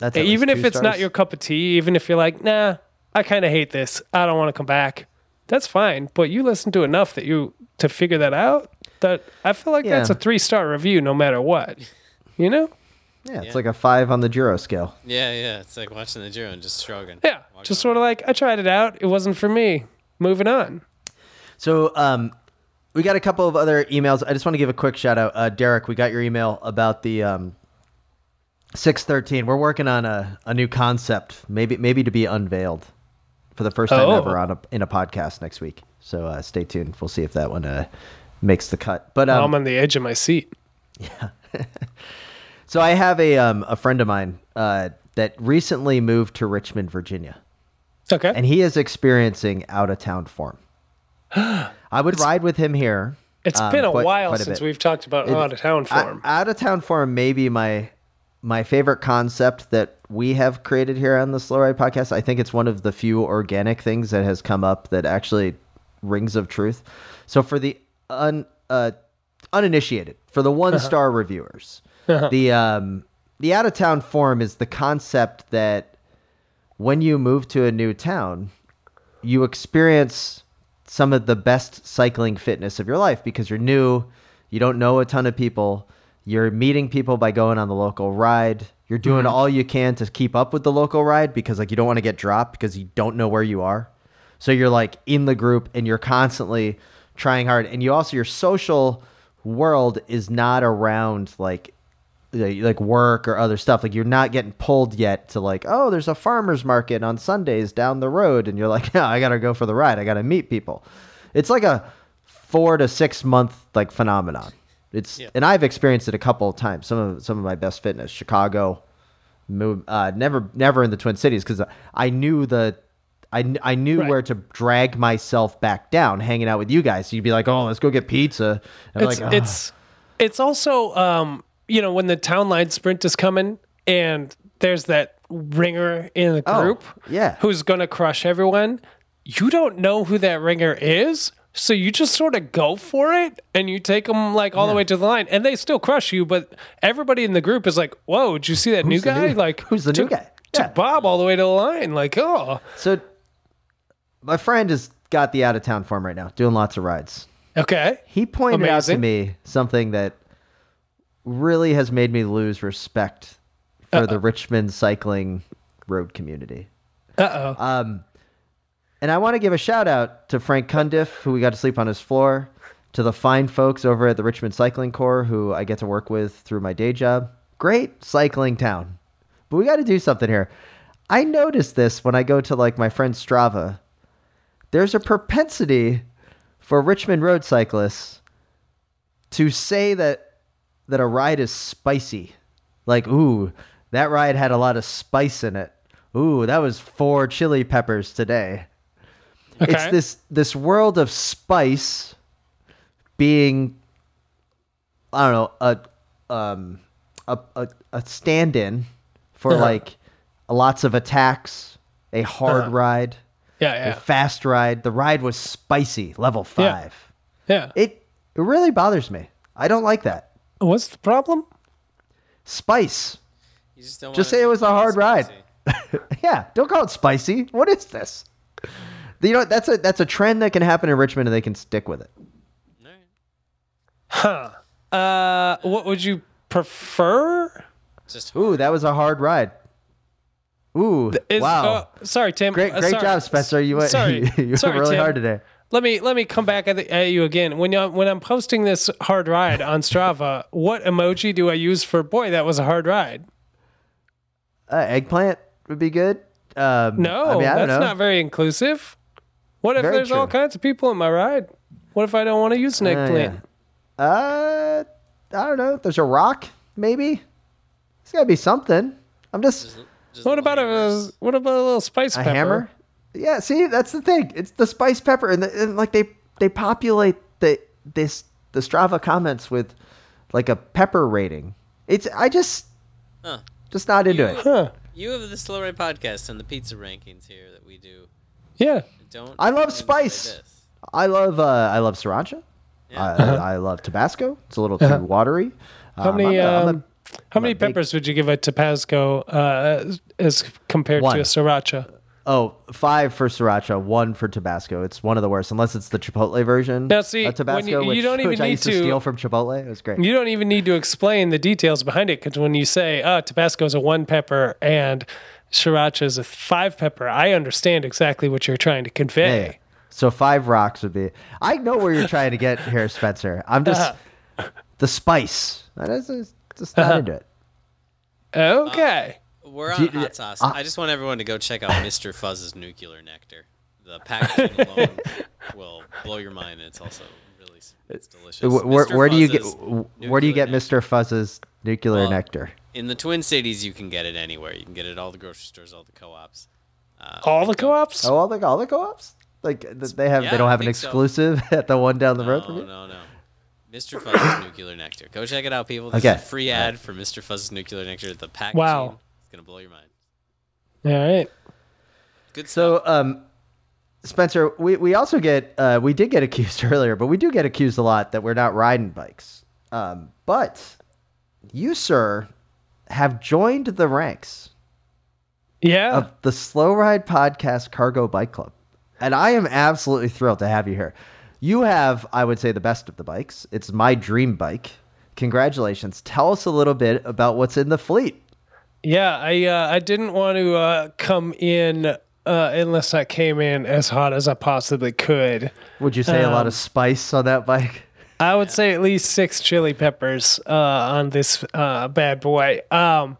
That's at least even if two it's not stars. your cup of tea even if you're like nah i kind of hate this i don't want to come back that's fine but you listen to enough that you to figure that out that i feel like that's a three star review no matter what you know Yeah, it's Yeah. like a five on the Giro scale. Yeah, yeah. It's like watching the Giro and just shrugging. yeah Walking just sort of like i tried it out it wasn't for me moving on So, um, we got a couple of other emails. I just want to give a quick shout out. Uh, Derek, we got your email about the um, 613. We're working on a, a new concept, maybe maybe to be unveiled for the first time Oh. ever on a, in a podcast next week. So uh, stay tuned. We'll see if that one uh, makes the cut. But um, I'm on the edge of my seat. Yeah. so I have a um, a friend of mine uh, that recently moved to Richmond, Virginia, Okay. and he is experiencing out of town form. I would ride with him here. It's um, been a quite- while quite a since bit. we've talked about out of town form. Out of town form may be my my favorite concept that we have created here on the Slow Ride podcast. I think it's one of the few organic things that has come up that actually rings of truth. So for the un uh, uninitiated, for the one star reviewers, the um the out of town form is the concept that when you move to a new town, you experience some of the best cycling fitness of your life because you're new, you don't know a ton of people, you're meeting people by going on the local ride. You're doing mm-hmm. all you can to keep up with the local ride because like you don't want to get dropped because you don't know where you are. So you're like in the group and you're constantly trying hard and you also your social world is not around like like work or other stuff. Like you're not getting pulled yet to like, oh, there's a farmers market on Sundays down the road, and you're like, yeah, I gotta go for the ride. I gotta meet people. It's like a four to six month like phenomenon. It's Yeah. and I've experienced it a couple of times. Some of some of my best fitness, Chicago, move, uh, never never in the Twin Cities because I knew the. I, I knew Right. where to drag myself back down, hanging out with you guys. So you'd be like, "Oh, let's go get pizza." It's like, it's it's also um you know when the town line sprint is coming and there's that ringer in the Oh, group yeah. who's gonna crush everyone you don't know who that ringer is so you just sort of go for it and you take them like all the way to the line and they still crush you but everybody in the group is like whoa did you see that new Who's the guy new- like who's the new guy? Yeah. took Bob all the way to the line. Like, oh, So my friend has got the out of town form right now, doing lots of rides. okay. He pointed out to Amazing. me something that really has made me lose respect for the Richmond cycling road community. Uh oh. Um, and I want to give a shout out to Frank Cundiff, who we got to sleep on his floor, to the fine folks over at the Richmond Cycling Corps, who I get to work with through my day job. Great cycling town. But we got to do something here. I noticed this when I go to like my friend Strava. There's a propensity for Richmond road cyclists to say that that a ride is spicy. Like, ooh, that ride had a lot of spice in it. Ooh, that was four chili peppers today. It's this this world of spice being I don't know, a um a a, a stand-in for Uh-huh. like lots of attacks, a hard Uh-huh. ride, Yeah, a fast ride. The ride was spicy, level 5. yeah. It it really bothers me. I don't like that. What's the problem? Spice. You just don't Just say it was a call hard ride. yeah, don't call it spicy. What is this? You know, that's a that's a trend that can happen in Richmond, and they can stick with it. Huh. Uh, what would you prefer? Just Ooh, that was a hard ride. Ooh, Is, wow, uh, sorry, Tim. great uh, great sorry. job, Spencer. You went Sorry, you, went sorry, really Tim. hard today. Let me let me come back at, the, at you again. When you when I'm posting this hard ride on Strava, what emoji do I use for boy? That was a hard ride. Uh, eggplant would be good. Um, No, I mean, I don't that's know. not very inclusive. What if Very there's all kinds of people in my ride? What if I don't want to use an Uh, eggplant? yeah. Uh, I don't know. There's a rock, maybe. There's gotta be something. I'm just just What about a hammers. what about a little spice a pepper? hammer. Yeah, see, that's the thing. It's the spice pepper, and, the, and like they they populate the this the Strava comments with like a pepper rating. It's I just Huh. just not into You- it. Huh? You have the Slow Ride podcast and the pizza rankings here that we do. Yeah. Don't I love spice. I love uh, I love sriracha. Yeah. I, I love Tabasco. It's a little too watery. Uh-huh. How Um, many I'm a- I'm a- um, how many a big- peppers would you give a Tabasco uh, as compared One. to a sriracha? Oh, five for sriracha, one for Tabasco. It's one of the worst, unless it's the Chipotle version. Now, see, of Tabasco, you- you which, don't even which I need used to, to- steal from Chipotle. It was great. You don't even need to explain the details behind it because when you say, "Oh, Tabasco is a one pepper and sriracha is a five pepper," I understand exactly what you're trying to convey. yeah. So five rocks would be. I know where you're trying to get here, Spencer. I'm just Uh-huh. the spice. That is just, just not into it. Okay. We're on you- hot sauce. uh, I just want everyone to go check out Mr. Fuzz's nuclear nectar. The packaging alone will blow your mind. and It's also really it's delicious. Wh- Where, where do you get where do you get nectar. Mr. Fuzz's nuclear Well, nectar? In the Twin Cities, you can get it anywhere. You can get it at all the grocery stores, all the co-ops. Uh, All the co-ops. Oh, all the all the co-ops? Like they have yeah, they don't have an think so. exclusive at the one down the road No, from you. no, no. Mr. Fuzz's nuclear nectar. Go check it out, people. This Okay. is a free ad for Mr. Fuzz's nuclear nectar. At the packaging Wow. It's gonna blow your mind. All right. Good stuff. So, um, Spencer, we, we also get uh, we did get accused earlier, but we do get accused a lot that we're not riding bikes. Um, but you, sir, have joined the ranks Yeah. of the Slow Ride Podcast Cargo Bike Club, and I am absolutely thrilled to have you here. You have, I would say, the best of the bikes. It's my dream bike. Congratulations! Tell us a little bit about what's in the fleet. Yeah, I uh, I didn't want to uh, come in uh, unless I came in as hot as I possibly could. Would you say a Um, lot of spice on that bike? I would say at least six chili peppers uh, on this uh, bad boy. Um,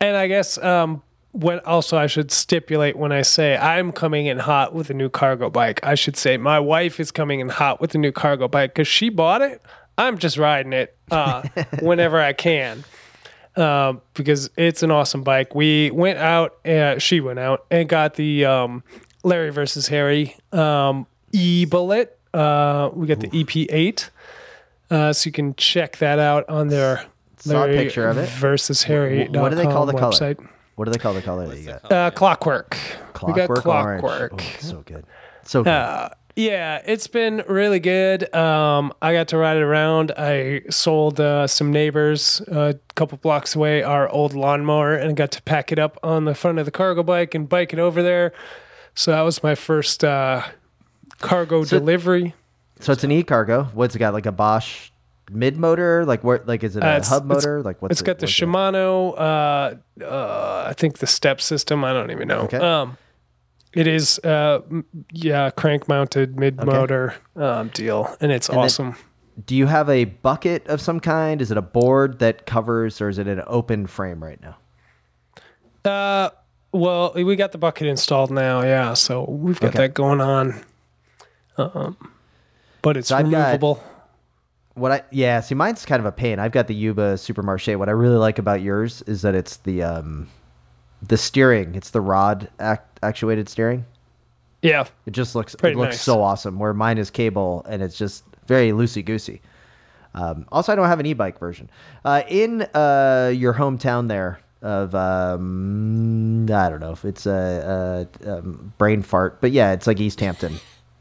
and I guess um, when also I should stipulate when I say I'm coming in hot with a new cargo bike, I should say my wife is coming in hot with a new cargo bike because she bought it. I'm just riding it uh, whenever I can um, because it's an awesome bike. We went out, uh, she went out and got the um, Larry versus Harry um, e Bullitt. Uh, we got the EP8. Uh, so you can check that out on their Saw a Larry picture of it. versus Harry. What do they call the color? website. What do they call the color that you got? Uh, clockwork. Clockwork, we got orange. clockwork. Oh, so good. So good. Uh, Yeah, it's been really good. Um, I got to ride it around. I sold uh, some neighbors a couple blocks away our old lawnmower and got to pack it up on the front of the cargo bike and bike it over there. So that was my first uh, cargo So- delivery. So it's an e-cargo. What's it got? Like a Bosch mid motor? Like where? Like is it a Uh, hub motor? like what's it's it- got the? Shimano. Uh, uh, I think the step system. I don't even know. Okay. Um, it is, uh, yeah, crank mounted mid motor um, deal, and it's then- awesome. Do you have a bucket of some kind? Is it a board that covers, or is it an open frame right now? Uh, well, we got the bucket installed now, yeah. So we've got Okay. that going on. Um, but it's So removable. What I yeah, see, mine's kind of a pain. I've got the Yuba Supermarché. What I really like about yours is that it's the um, the steering. It's the rod act- actuated steering. yeah, It just looks it looks nice. so awesome. Where mine is cable and it's just very loosey goosey. Um, also, I don't have an e-bike version. Uh, in uh, your hometown there of um, I don't know if it's a, a um, brain fart, but yeah, it's like Easthampton,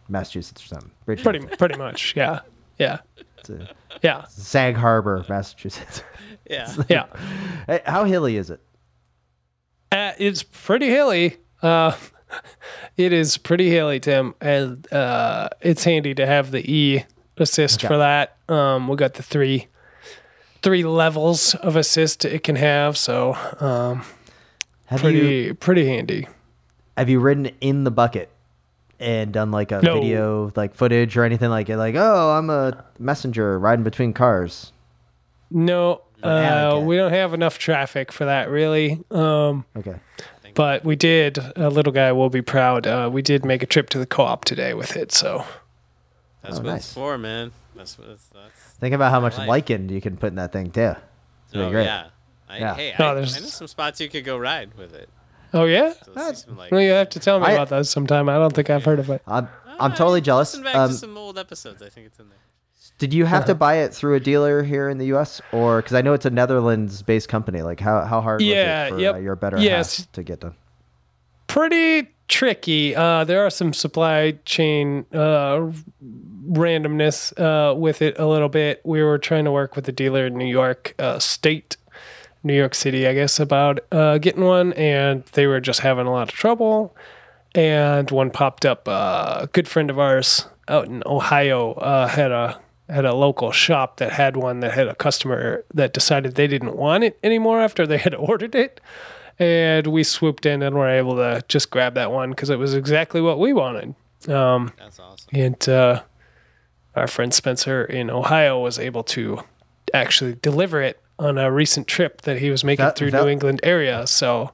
Massachusetts or something. pretty pretty much. Yeah, yeah, It's a- yeah, Sag Harbor, Massachusetts. Yeah. yeah. Hey, How hilly is it? Uh, it's pretty hilly. Uh, it is pretty hilly, Tim, and uh, it's handy to have the E assist Okay. for that. Um, we got the three three levels of assist it can have, so um, Have pretty you pretty handy. have you ridden in the bucket and done like a No. video like footage or anything like it? Like, oh, I'm a messenger riding between cars. No, uh, we don't have enough traffic for that, really. Um, Okay. but we did. A little guy will be proud. Uh, we did make a trip to the co-op today with it. So That's Oh, what nice. it's for, man. That's what it's. That's. Think about how much Life. lichen you can put in that thing too. It's Oh great. yeah. I, Yeah. Hey, No, I, I know there's- some spots you could go ride with it. Oh yeah. So let's see like, Well, you have to tell me I- about that sometime. I don't think I've heard of it. I'm I'm totally jealous. Listen back Um, to some old episodes. I think it's in there. did you have to buy it through a dealer here in the U.S. or because I know it's a Netherlands-based company? Like how how hard Yeah, was it for yep. uh, your better Yes. half to get done? Pretty tricky. Uh, there are some supply chain uh, randomness uh, with it a little bit. We were trying to work with a dealer in New York uh, State, New York City, I guess, about uh, getting one, and they were just having a lot of trouble. And one popped up. Uh, a good friend of ours out in Ohio uh, had a had a local shop that had one that had a customer that decided they didn't want it anymore after they had ordered it and we swooped in and were able to just grab that one because it was exactly what we wanted. Um, That's awesome. and uh, our friend Spencer in Ohio was able to actually deliver it on a recent trip that he was making Vel- through Vel- New England area. So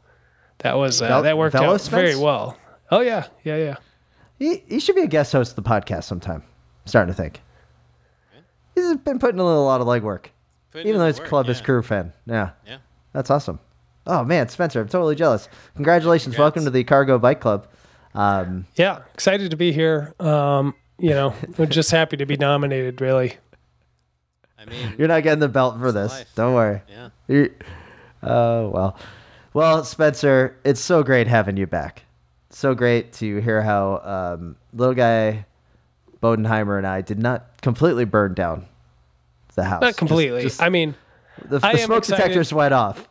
that was uh, Vel- that worked Velo out very well. Oh yeah, yeah, yeah. He, he should be a guest host of the podcast sometime. I'm starting to think. He's been putting in a lot of legwork, Putting even though the he's work, Clubus yeah. Crew fan. Yeah, Yeah. that's awesome. Oh man, Spencer, I'm totally jealous. Congratulations, Congrats. welcome to the Cargo Bike Club. Um, Yeah, excited to be here. Um, you know, we're just happy to be nominated. Really. I mean, you're not getting the belt for this. life. Don't worry. yeah. You're- Oh well, well, Spencer, it's so great having you back. So great to hear how um, little guy Bodenheimer and I did not completely burn down the house. Not completely. just- I mean, the, the am smoke excited- detectors went off.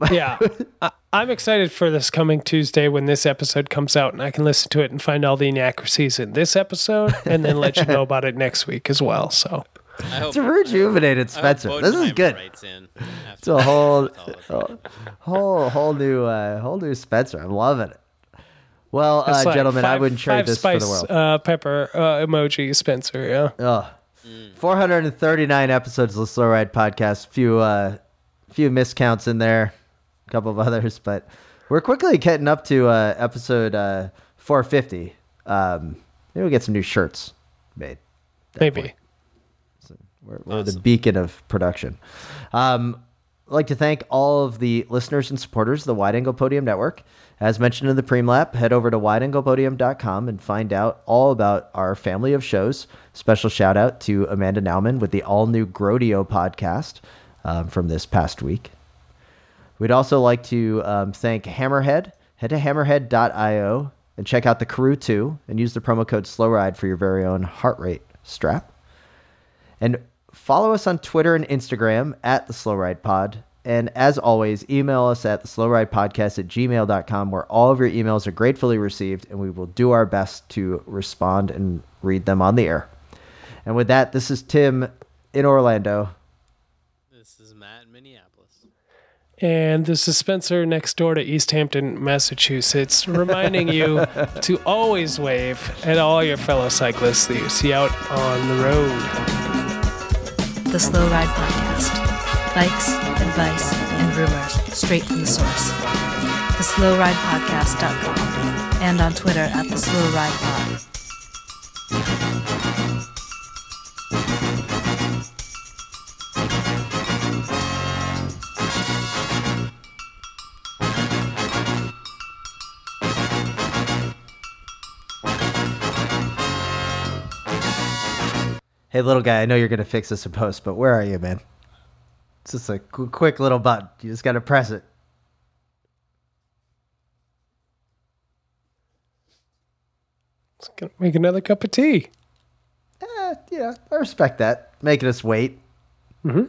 yeah, I, I'm excited for this coming Tuesday when this episode comes out, and I can listen to it and find all the inaccuracies in this episode, and then let you know about it next week as well. So, I hope, It's a rejuvenated Spencer. This is good. It's a whole, with all of it. whole, whole new, uh, whole new Spencer. I'm loving it. Well, uh, like gentlemen, I wouldn't trade this spice, for the world. Uh, pepper uh, emoji, Spencer. Yeah, Ugh. 439 episodes of the Slow Ride podcast. Few uh few miscounts in there, a couple of others, but we're quickly getting up to uh episode uh 450. Um maybe we'll get some new shirts made. maybe. We're, we're the beacon of production. Um, I'd like to thank all of the listeners and supporters of the Wide Angle Podium Network. As mentioned in the Preem head over to wideanglepodium.com and find out all about our family of shows. Special shout out to Amanda Nauman with the all new Grodio podcast um, from this past week. We'd also like to um, thank Hammerhead. Head to hammerhead.io And check out the Karoo 2 and use the promo code SLOWRIDE for your very own heart rate strap. And follow us on Twitter and Instagram at the Slow Ride Pod. And as always, email us at the Slow Ride Podcast at gmail.com, where all of your emails are gratefully received, and we will do our best to respond and read them on the air. And with that, this is Tim in Orlando. This is Matt in Minneapolis. And this is Spencer next door to Easthampton, Massachusetts, reminding you to always wave at all your fellow cyclists that you see out on the road. The Slow Ride Podcast. Bikes, advice, and rumors straight from the source. TheSlowRidePodcast.com and on Twitter at The Slow Ride Pod. Hey, little guy, I know you're going to fix this in post, but where are you, man? It's just a qu- quick little button. You just got to press it. Let's go make another cup of tea. Eh, yeah, I respect that. Making us wait. Mhm.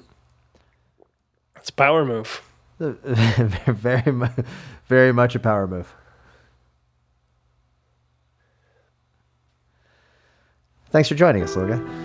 It's a power move. very, mu- very much a power move. Thanks for joining us, little